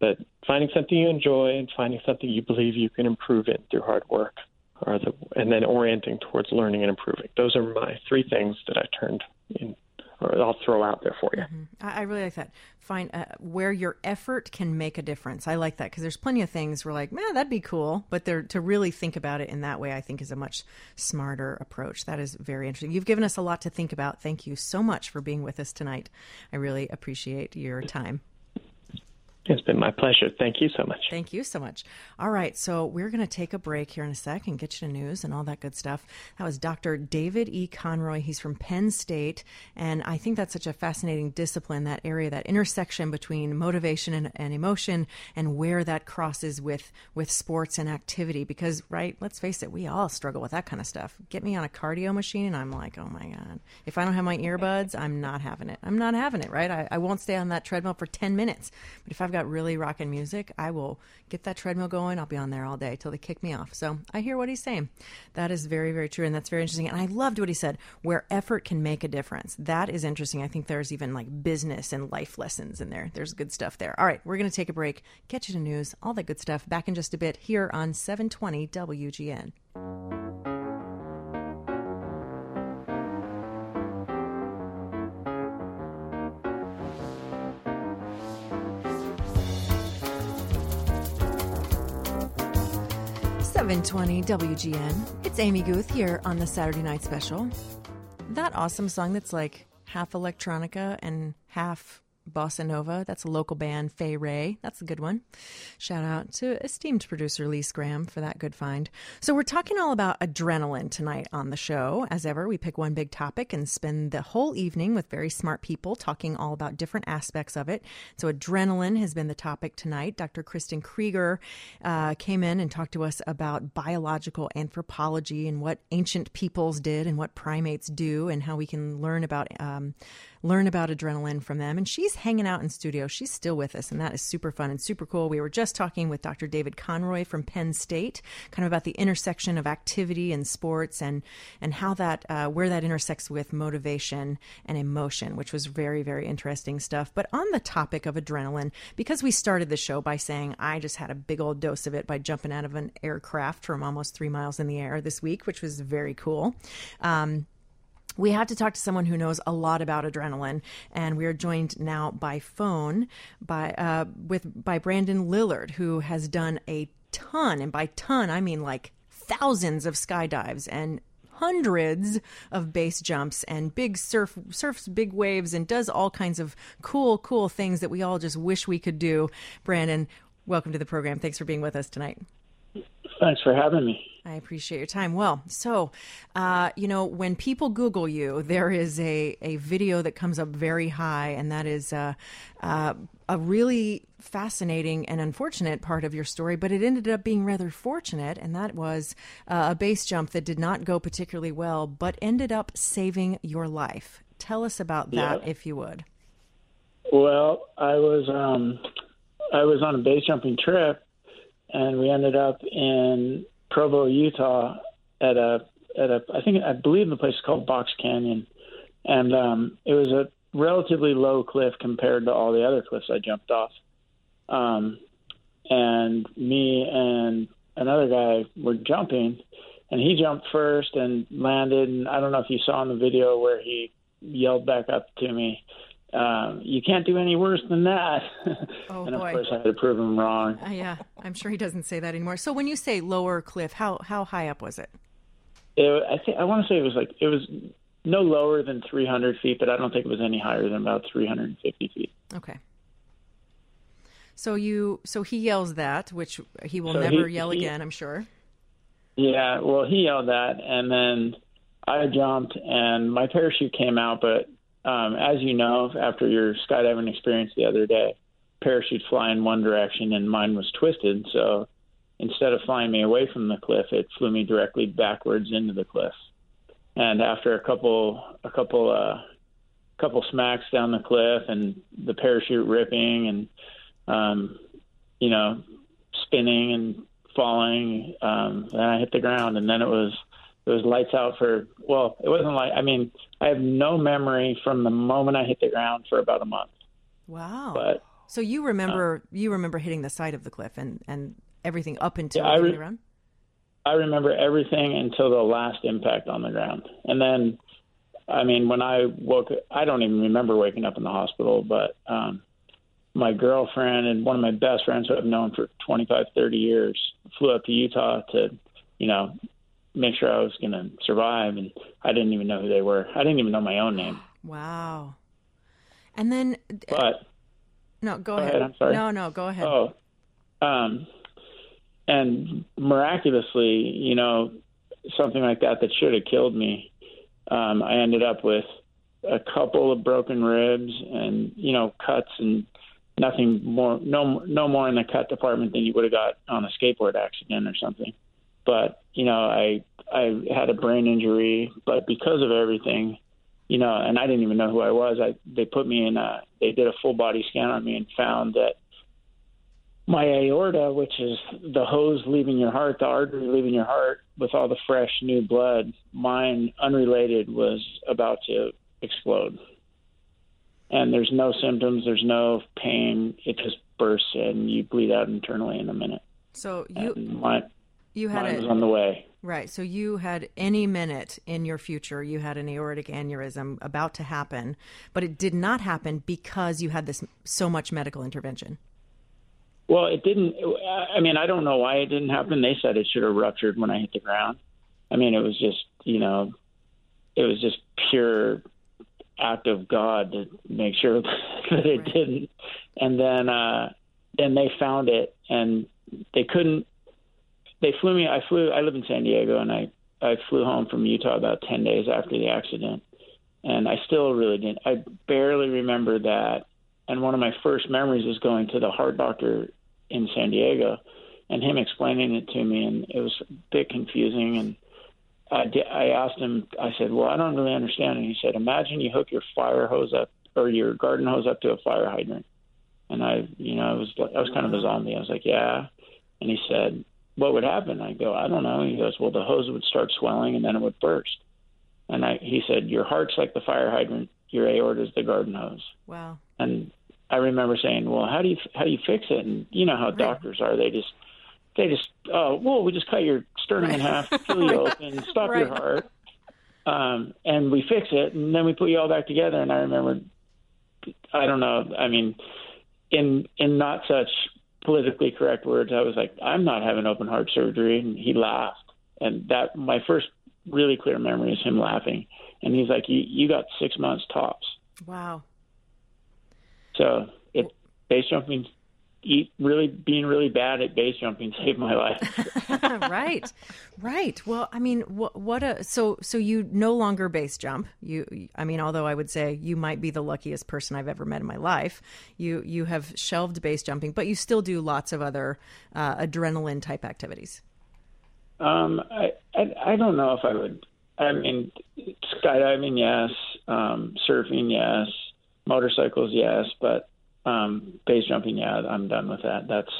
But finding something you enjoy and finding something you believe you can improve in through hard work are the and then orienting towards learning and improving. Those are my three things that I turned in I'll throw out there for you. Mm-hmm. I, I, really like that. Find uh, where your effort can make a difference. I like that because there's plenty of things we're like, man, that'd be cool, but there to really think about it in that way, I think is a much smarter approach. That is very interesting. You've given us a lot to think about. Thank you so much for being with us tonight. I really appreciate your time. It's been my pleasure. Thank you so much. Thank you so much. All right, so we're going to take a break here in a sec and get you to news and all that good stuff. That was Dr. David E. Conroy. He's from Penn State, and I think that's such a fascinating discipline, that area, that intersection between motivation and, and emotion and where that crosses with, with sports and activity. Because, right, let's face it, we all struggle with that kind of stuff. Get me on a cardio machine, and I'm like, oh my God. If I don't have my earbuds, I'm not having it. I'm not having it, right? I, I won't stay on that treadmill for 10 minutes. But if I've got really rocking music, I will get that treadmill going. I'll be on there all day till they kick me off. So I hear what he's saying. That is very, very true. And that's very interesting. And I loved what he said where effort can make a difference. That is interesting. I think there's even like business and life lessons in there. There's good stuff there. All right, we're going to take a break, get you to news, all that good stuff back in just a bit here on 720 WGN. 720 WGN. It's Amy Guth here on the Saturday Night Special. That awesome song that's like half electronica and half Bossa Nova. That's a local band, Fay Ray. That's a good one. Shout out to esteemed producer Lee Scram for that good find. So, we're talking all about adrenaline tonight on the show. As ever, we pick one big topic and spend the whole evening with very smart people talking all about different aspects of it. So, adrenaline has been the topic tonight. Dr. Kristin Krueger uh, came in and talked to us about biological anthropology and what ancient peoples did and what primates do and how we can learn about. Um, learn about adrenaline from them. And she's hanging out in studio. She's still with us, and that is super fun and super cool. We were just talking with Dr. David Conroy from Penn State, kind of about the intersection of activity and sports and and how that uh, where that intersects with motivation and emotion, which was very very interesting stuff. But on the topic of adrenaline, because we started the show by saying I just had a big old dose of it by jumping out of an aircraft from almost three miles in the air this week, which was very cool. Um, we had to talk to someone who knows a lot about adrenaline, and we are joined now by phone by uh, with by Brandon Lillard, who has done a ton, and by ton I mean like thousands of skydives and hundreds of base jumps and big surf surfs big waves and does all kinds of cool cool things that we all just wish we could do. Brandon, welcome to the program. Thanks for being with us tonight. Thanks for having me. I appreciate your time. Well, so, uh, you know, when people Google you, there is a, a video that comes up very high, and that is uh, uh, a really fascinating and unfortunate part of your story, but it ended up being rather fortunate, and that was uh, a base jump that did not go particularly well, but ended up saving your life. Tell us about that, yeah. if you would. Well, I was um, I was on a base jumping trip, and we ended up in Provo, Utah, at a at a I think I believe the place is called Box Canyon, and um, it was a relatively low cliff compared to all the other cliffs I jumped off. Um, and me and another guy were jumping, and he jumped first and landed. And I don't know if you saw in the video where he yelled back up to me, um, "You can't do any worse than that." Oh, and of boy. course, I had to prove him wrong. Uh, yeah, I'm sure he doesn't say that anymore. So when you say lower cliff, how how high up was it? It, I think I want to say it was like it was no lower than 300 feet, but I don't think it was any higher than about 350 feet. Okay. So you so he yells that, which he will So never he- yell he- again, I'm sure. Yeah, well, he yelled that, and then I jumped, and my parachute came out. But um, as you know, after your skydiving experience the other day, parachutes fly in one direction, and mine was twisted. So instead of flying me away from the cliff, it flew me directly backwards into the cliff. And after a couple, a couple, uh, couple smacks down the cliff, and the parachute ripping, and um, you know, spinning and falling. Um, then I hit the ground, and then it was it was lights out for. Well, it wasn't like I mean, I have no memory from the moment I hit the ground for about a month. Wow. But so you remember you remember hitting the side of the cliff and and everything up until Yeah, I re- the ground? I remember everything until the last impact on the ground, and then. I mean, when I woke, I don't even remember waking up in the hospital, but um, my girlfriend and one of my best friends who I've known for 25, 30 years flew up to Utah to, you know, make sure I was going to survive. And I didn't even know who they were. I didn't even know my own name. Wow. And then But no, go, Go ahead. ahead, I'm sorry. No, no, go ahead. Oh, um, and miraculously, you know, something like that that should have killed me. Um, I ended up with a couple of broken ribs and you know cuts and nothing more, no no more in the cut department than you would have got on a skateboard accident or something. But you know, I I had a brain injury, but because of everything, you know, and I didn't even know who I was. I they put me in a they did a full body scan on me and found that my aorta, which is the hose leaving your heart, the artery leaving your heart with all the fresh new blood, mine unrelated was about to explode. And there's no symptoms, there's no pain. It just bursts and you bleed out internally in a minute. So you And mine, you had mine a was on the way. Right. So you had any minute in your future, you had an aortic aneurysm about to happen, but it did not happen because you had this so much medical intervention. Well, it didn't. I mean, I don't know why it didn't happen. They said it should have ruptured when I hit the ground. I mean, it was just, you know, it was just pure act of God to make sure that it didn't. And then, uh, then they found it, and they couldn't. They flew me. I flew. I live in San Diego, and I I flew home from Utah about ten days after the accident, and I still really didn't. I barely remember that and one of my first memories is going to the heart doctor in San Diego and him explaining it to me and it was a bit confusing and I, di- I asked him I said well I don't really understand and he said imagine you hook your fire hose up or your garden hose up to a fire hydrant and I you know I was I was kind of a zombie I was like yeah and he said what would happen? I go I don't know. He goes well the hose would start swelling and then it would burst. And I he said your heart's like the fire hydrant. Your aorta is the garden hose. Wow. and I remember saying, "Well, how do you how do you fix it?" And you know how doctors are; they just they just oh well, we just cut your sternum in half, fill you open, stop your heart, um, and we fix it, and then we put you all back together. And I remember, I don't know, I mean, in in not such politically correct words, I was like, "I'm not having open heart surgery," and he laughed, and that my first really clear memory is him laughing, and he's like, "You you got six months tops." Wow. So it base jumping, eat really being really bad at base jumping saved my life. right. Right. Well, I mean, what, what a so so you no longer base jump. You I mean, although I would say you might be the luckiest person I've ever met in my life. You you have shelved base jumping, but you still do lots of other uh, adrenaline type activities. um, I, I I don't know if I would. I mean, skydiving, yes. Um, surfing, yes. Motorcycles, yes. But um, base jumping, yeah, I'm done with that. That's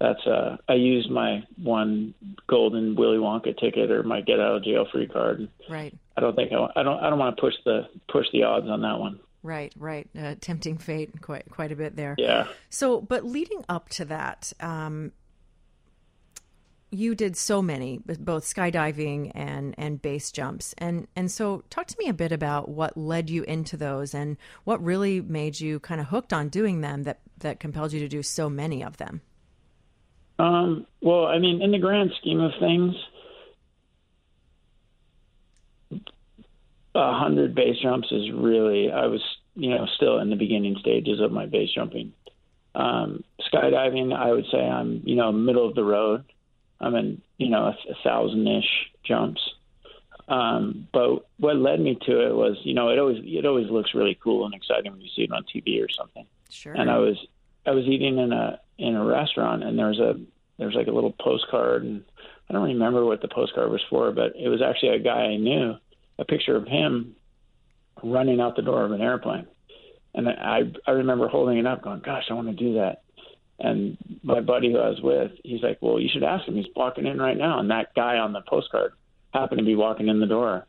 that's uh, I used my one golden Willy Wonka ticket or my get out of jail free card. Right. I don't think I, I don't I don't want to push the push the odds on that one. Right, right. Uh, tempting fate, quite quite a bit there. Yeah. So, but leading up to that, um, you did so many, both skydiving and and base jumps, and and so talk to me a bit about what led you into those, and what really made you kind of hooked on doing them that that compelled you to do so many of them. Um, well, I mean, in the grand scheme of things, a hundred base jumps is really. I was, you know, still in the beginning stages of my base jumping. Um, skydiving, I would say I'm, you know, middle of the road. I'm in, you know, a, a thousand ish jumps. Um, but what led me to it was, you know, it always it always looks really cool and exciting when you see it on TV or something. Sure. And I was I was eating in a in a restaurant and there was a there's like a little postcard and I don't remember what the postcard was for, but it was actually a guy I knew, a picture of him running out the door of an airplane. And I I remember holding it up, going, "Gosh, I want to do that." And my buddy who I was with, he's like, "Well, you should ask him. He's walking in right now." And that guy on the postcard happened to be walking in the door.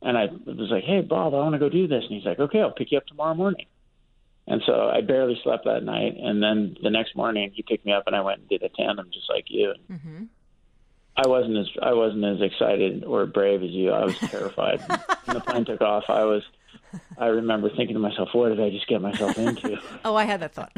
And I was like, "Hey, Bob, I want to go do this." And he's like, "Okay, I'll pick you up tomorrow morning." And so I barely slept that night. And then the next morning, he picked me up, and I went and did a tandem just like you. Mm-hmm. I wasn't as I wasn't as excited or brave as you. I was terrified. when the plane took off, I was I remember thinking to myself, what did I just get myself into? oh, I had that thought.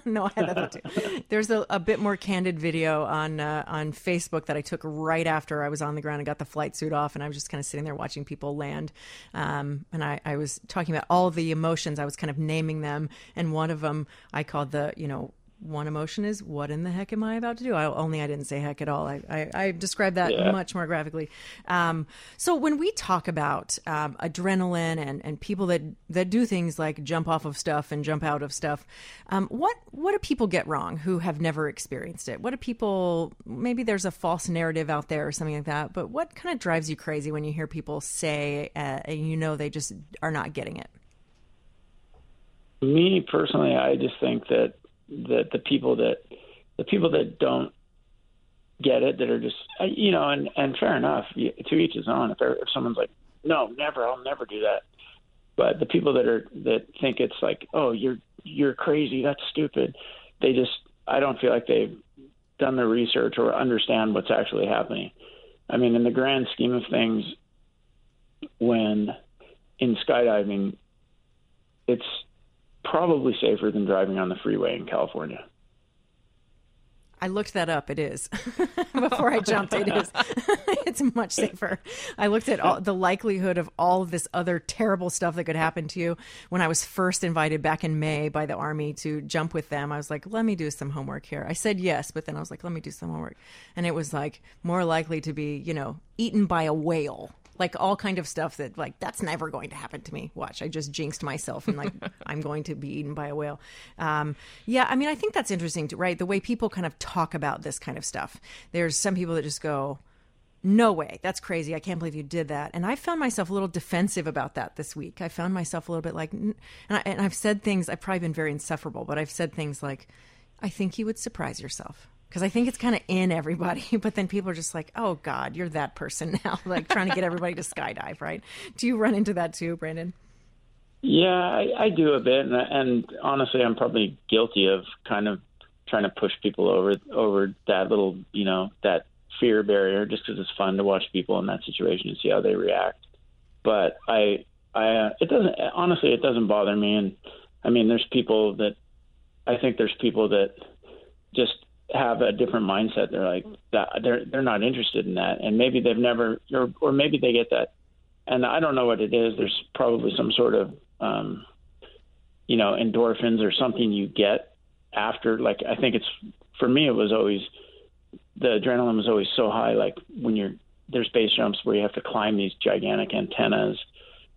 no, I had that thought too. There's a, a bit more candid video on uh, on Facebook that I took right after I was on the ground and got the flight suit off, and I was just kind of sitting there watching people land. Um, and I, I was talking about all the emotions. I was kind of naming them, and one of them I called the, you know, one emotion is what in the heck am I about to do? I, only I didn't say heck at all. I, I, I described that yeah. much more graphically. Um, so when we talk about um, adrenaline and, and people that, that do things like jump off of stuff and jump out of stuff, um, what what do people get wrong who have never experienced it? What do people maybe there's a false narrative out there or something like that? But what kind of drives you crazy when you hear people say uh, and you know they just are not getting it? Me personally, I just think that that the people that the people that don't get it that are just uh, you know and and fair enough to each his own. If if someone's like no never I'll never do that. But the people that are that think it's like oh you're you're crazy that's stupid they just I don't feel like they've done the research or understand what's actually happening. I mean in the grand scheme of things when in skydiving it's probably safer than driving on the freeway in California. I looked that up. It is before I jumped. It is. it's much safer. I looked at all, the likelihood of all of this other terrible stuff that could happen to you. When I was first invited back in May by the army to jump with them, I was like, "Let me do some homework here." I said yes, but then I was like, "Let me do some homework," and it was like more likely to be, you know, eaten by a whale like all kind of stuff that like that's never going to happen to me. Watch, I just jinxed myself and like I'm going to be eaten by a whale. Um, yeah, I mean, I think that's interesting, to, right? The way people kind of talk about this kind of stuff. There's some people that just go, "No way, that's crazy! I can't believe you did that." And I found myself a little defensive about that this week. I found myself a little bit like, and, I, and I've said things. I've probably been very insufferable, but I've said things like, "I think you would surprise yourself." Because I think it's kind of in everybody. But then people are just like, "Oh God, you're that person now," like trying to get everybody to skydive, right? Do you run into that too, Brandon? Yeah, I, I do a bit, and, and honestly, I'm probably guilty of kind of trying to push people over over that little, you know, that fear barrier, just because it's fun to watch people in that situation and see how they react. But I, I, uh, it doesn't honestly, it doesn't bother me, and I mean, there's people that I think there's people that just have a different mindset. They're like. They're they're not interested in that, and maybe they've never, or or maybe they get that, and I don't know what it is. There's probably some sort of, um, you know, endorphins or something you get after. Like I think it's for me, it was always the adrenaline was always so high. Like when you're there's base jumps where you have to climb these gigantic antennas,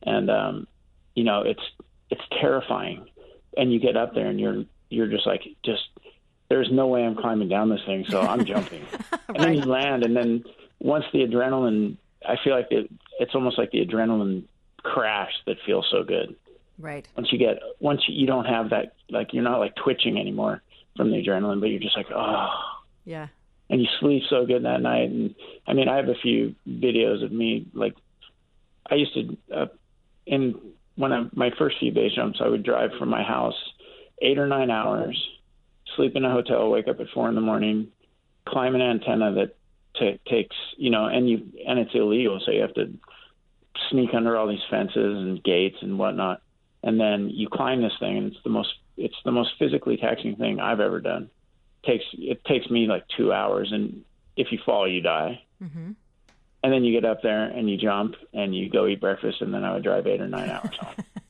and um, you know it's it's terrifying, and you get up there and you're you're just like just there's no way I'm climbing down this thing, so I'm jumping. right. And then you land, and then once the adrenaline, I feel like it, it's almost like the adrenaline crash that feels so good. Right. Once you get, once you, you don't have that, like you're not like twitching anymore from the adrenaline, but you're just like, oh. Yeah. And you sleep so good that night. And I mean, I have a few videos of me, like, I used to, uh, in one of my first few base jumps, I would drive from my house eight or nine hours sleep in a hotel, wake up at four in the morning, climb an antenna that t- takes you know, and you and it's illegal, so you have to sneak under all these fences and gates and whatnot, and then you climb this thing, and it's the most it's the most physically taxing thing I've ever done. It takes it takes me like two hours, and if you fall, you die. Mm-hmm. And then you get up there and you jump and you go eat breakfast, and then I would drive eight or nine hours home.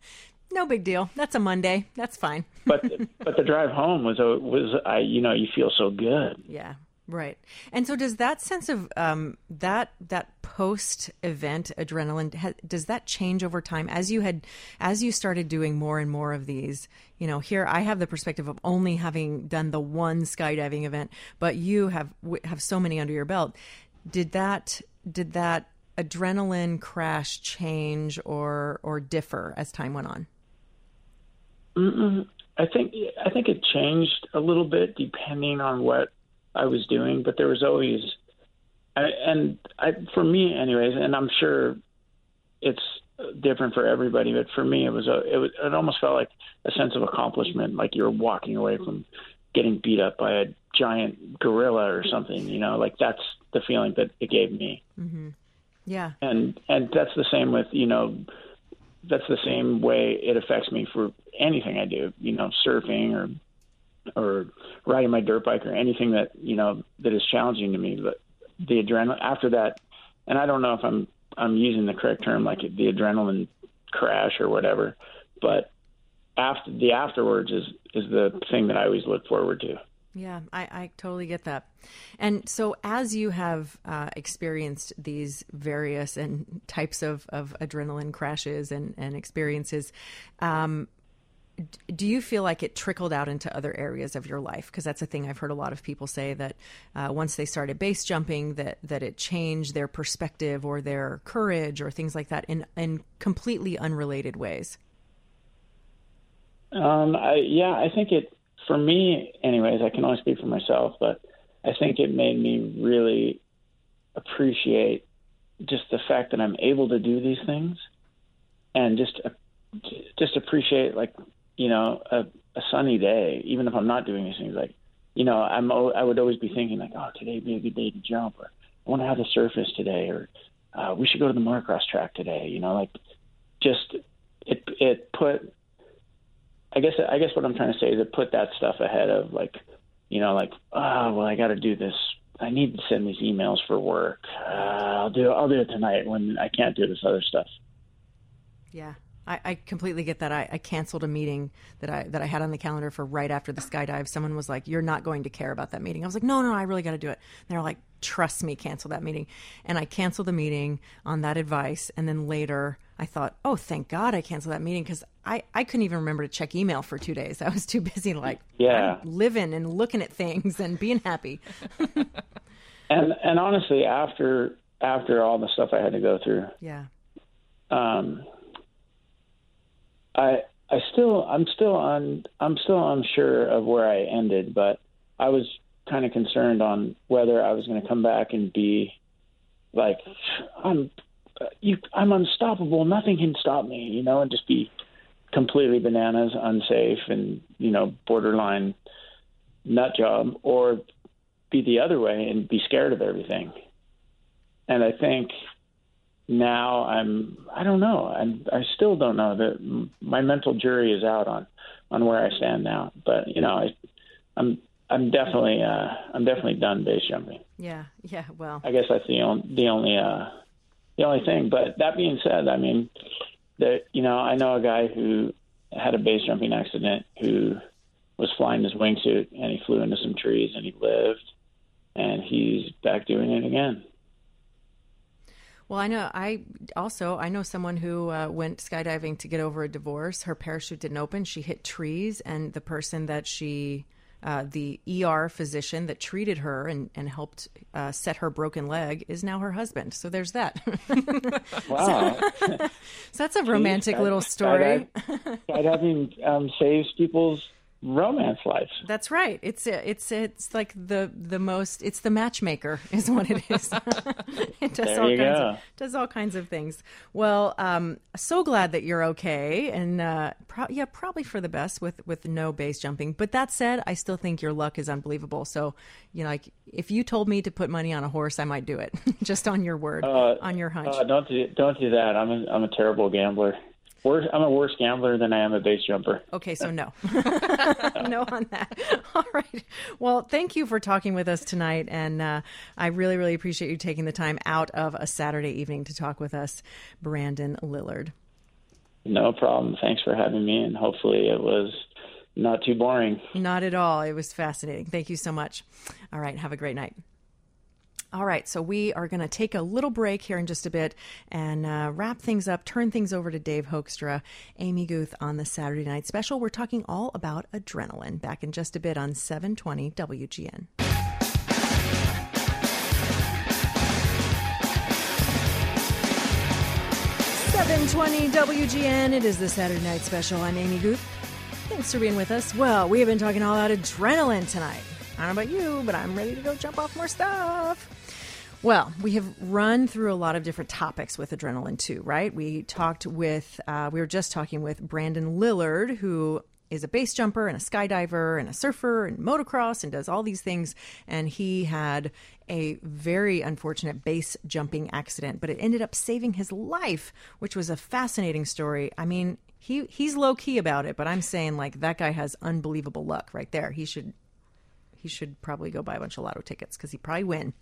No big deal. That's a Monday. That's fine. but but the drive home was a, was I you know you feel so good. Yeah. Right. And so does that sense of um, that that post event adrenaline ha, does that change over time as you had as you started doing more and more of these, you know, here I have the perspective of only having done the one skydiving event, but you have have so many under your belt. Did that did that adrenaline crash change or or differ as time went on? Mm-mm. I think I think it changed a little bit depending on what I was doing, but there was always, I, and I, for me, anyways, and I'm sure it's different for everybody, but for me, it was a, it was, it almost felt like a sense of accomplishment, like you're walking away from getting beat up by a giant gorilla or something, you know, like that's the feeling that it gave me. Mm-hmm. Yeah. And, and that's the same with, you know, that's the same way it affects me for anything I do, you know, surfing or or riding my dirt bike or anything that you know that is challenging to me. But the adrenaline after that, and I don't know if I'm I'm using the correct term, like the adrenaline crash or whatever, but after the afterwards is is the thing that I always look forward to. Yeah, I, I totally get that. And so, as you have uh, experienced these various and types of, of adrenaline crashes and, and experiences, um, do you feel like it trickled out into other areas of your life? Because that's a thing I've heard a lot of people say that uh, once they started base jumping, that that it changed their perspective or their courage or things like that in in completely unrelated ways. Um, I, yeah, I think it for me, anyways. I can only speak for myself, but I think it made me really appreciate just the fact that I'm able to do these things, and just just appreciate like you know, a, a sunny day, even if I'm not doing these things, like, you know, I'm I would always be thinking like, oh, today would be a good day to jump, or I wonder how the surface today, or uh, we should go to the motocross track today. You know, like just it it put. I guess I guess what I'm trying to say is it put that stuff ahead of like, you know, like oh well I got to do this. I need to send these emails for work. Uh, I'll do I'll do it tonight when I can't do this other stuff. Yeah, I, I completely get that. I, I, canceled a meeting that I that I had on the calendar for right after the skydive. Someone was like, "You're not going to care about that meeting." I was like, "No, no, I really got to do it." They're like, "Trust me, cancel that meeting." And I canceled the meeting on that advice. And then later, I thought, "Oh, thank God I canceled that meeting because I I couldn't even remember to check email for two days. I was too busy like yeah living and looking at things and being happy." and and honestly, after after all the stuff I had to go through, yeah. Um, I I still I'm still on I'm still unsure of where I ended, but I was kind of concerned on whether I was going to come back and be like I'm you I'm unstoppable, nothing can stop me, you know, and just be completely bananas, unsafe, and you know borderline nut job, or be the other way and be scared of everything. And I think now I'm I don't know. I'm I still don't know. That my mental jury is out on on where I stand now. But you know I I'm I'm definitely uh I'm definitely done base jumping yeah yeah well. I guess that's the only the only uh the only thing. But that being said I mean that you know I know a guy who had a base jumping accident who was flying his wingsuit and he flew into some trees and he lived and he's back doing it again well, I know. I also I know someone who uh, went skydiving to get over a divorce. Her parachute didn't open. She hit trees, and the person that she, uh, the ER physician that treated her and and helped uh, set her broken leg, is now her husband. So there's that. wow. so, that's a romantic Jeez, little story. Skydiving um, saves people's romance life. That's right. It's it's it's like the the most. It's the matchmaker, is what it is. it does There all you kinds go. of does all kinds of things. Well, um, so glad that you're okay, and uh, pro- yeah, probably for the best with with no base jumping. But that said, I still think your luck is unbelievable. So you know, like if you told me to put money on a horse, I might do it just on your word, on your hunch. Uh, don't do don't do that. I'm a, I'm a terrible gambler. Worse, I'm a worse gambler than I am a base jumper. Okay, so no. no on that. All right. Well, thank you for talking with us tonight. And uh, I really, really appreciate you taking the time out of a Saturday evening to talk with us, Brandon Lillard. No problem. Thanks for having me, and hopefully it was not too boring. Not at all. It was fascinating. Thank you so much. All right. Have a great night. All right, so we are going to take a little break here in just a bit and uh, wrap things up, turn things over to Dave Hoekstra, Amy Guth on the Saturday night special. We're talking all about adrenaline back in just a bit on 720 WGN. Seven twenty WGN. It is the Saturday night special. I'm Amy Guth. Thanks for being with us. Well, we have been talking all about adrenaline tonight. I don't know about you, but I'm ready to go jump off more stuff. Well, we have run through a lot of different topics with adrenaline too, right? We talked with, uh, we were just talking with Brandon Lillard, who is a base jumper and a skydiver and a surfer and motocross and does all these things. And he had a very unfortunate base jumping accident, but it ended up saving his life, which was a fascinating story. I mean, he he's low key about it, but I'm saying like that guy has unbelievable luck right there. He should he should probably go buy a bunch of lotto tickets because he probably win.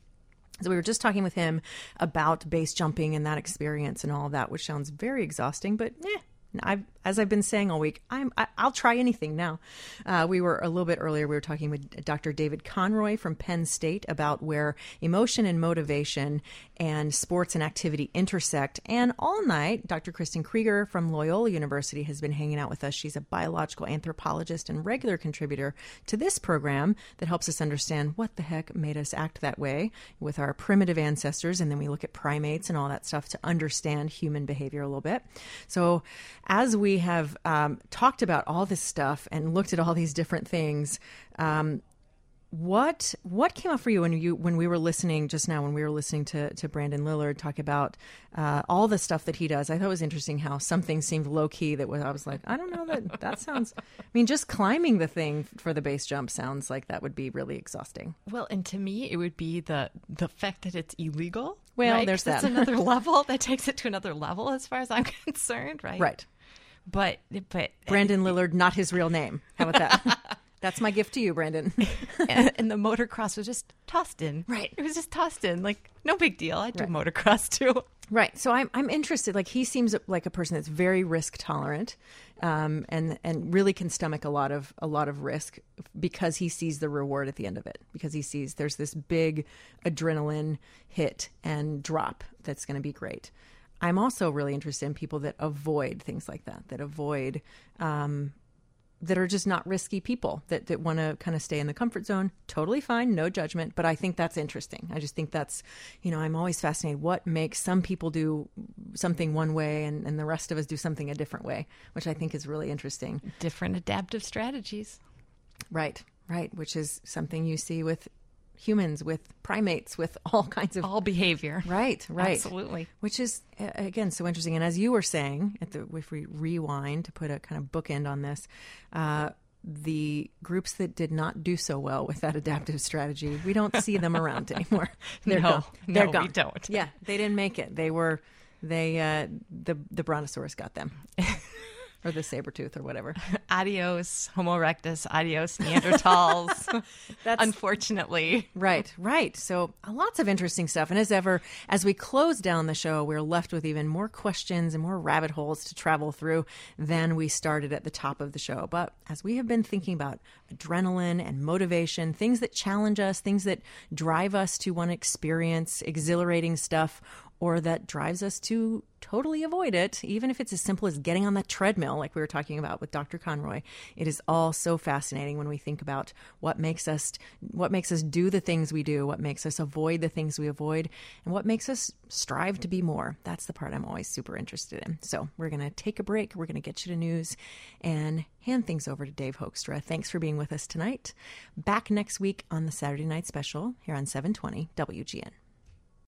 So we were just talking with him about base jumping and that experience and all of that, which sounds very exhausting, but eh, I've, as I've been saying all week, I'm, I, I'll try anything now. Uh, we were a little bit earlier, we were talking with Dr. David Conroy from Penn State about where emotion and motivation and sports and activity intersect. And all night, Dr. Kristin Krueger from Loyola University has been hanging out with us. She's a biological anthropologist and regular contributor to this program that helps us understand what the heck made us act that way with our primitive ancestors. And then we look at primates and all that stuff to understand human behavior a little bit. So, as we have um, talked about all this stuff and looked at all these different things, um, what what came up for you when you when we were listening just now when we were listening to to Brandon Lillard talk about uh, all the stuff that he does? I thought it was interesting how some things seemed low key that was I was like I don't know that that sounds. I mean, just climbing the thing for the base jump sounds like that would be really exhausting. Well, and to me, it would be the the fact that it's illegal. Well, right? there's 'Cause That's that. another level that takes it to another level, as far as I'm concerned. Right. Right. But but Brandon Lillard, not his real name. How about that? That's my gift to you, Brandon. and, and the motocross was just tossed in. Right. It was just tossed in. Like no big deal. I do motocross too. Right. So I'm I'm interested. Like he seems like a person that's very risk tolerant, um, and and really can stomach a lot of a lot of risk because he sees the reward at the end of it. Because he sees there's this big adrenaline hit and drop that's going to be great. I'm also really interested in people that avoid things like that. That avoid. Um, that are just not risky people that, that want to kind of stay in the comfort zone. Totally fine, no judgment. But I think that's interesting. I just think that's, you know, I'm always fascinated what makes some people do something one way and, and the rest of us do something a different way, which I think is really interesting. Different adaptive strategies. Right, right. Which is something you see with humans, with primates, with all kinds of all behavior. Right, right. Absolutely. Which is again so interesting. And as you were saying, at the if we rewind to put a kind of bookend on this, uh, the groups that did not do so well with that adaptive strategy, we don't see them around anymore. They're No, gone. They're no, gone. we don't. Yeah, they didn't make it. They were they uh, the the brontosaurus got them. or the saber tooth or whatever. Adios, Homo erectus. Adios, Neanderthals. That's unfortunately right, right. So uh, lots of interesting stuff. And as ever, as we close down the show, we're left with even more questions and more rabbit holes to travel through than we started at the top of the show. But as we have been thinking about adrenaline and motivation, things that challenge us, things that drive us to want to experience exhilarating stuff, or that drives us to totally avoid it, even if it's as simple as getting on that treadmill, like we were talking about with Dr. Conroy. It is all so fascinating when we think about what makes us what makes us do the things we do, what makes us avoid the things we avoid, and what makes us strive to be more. That's the part I'm always super interested in. So we're gonna take a break. We're gonna get you to news and hand things over to Dave Hoekstra. Thanks for being with us tonight. Back next week on the Saturday Night Special here on 720 WGN.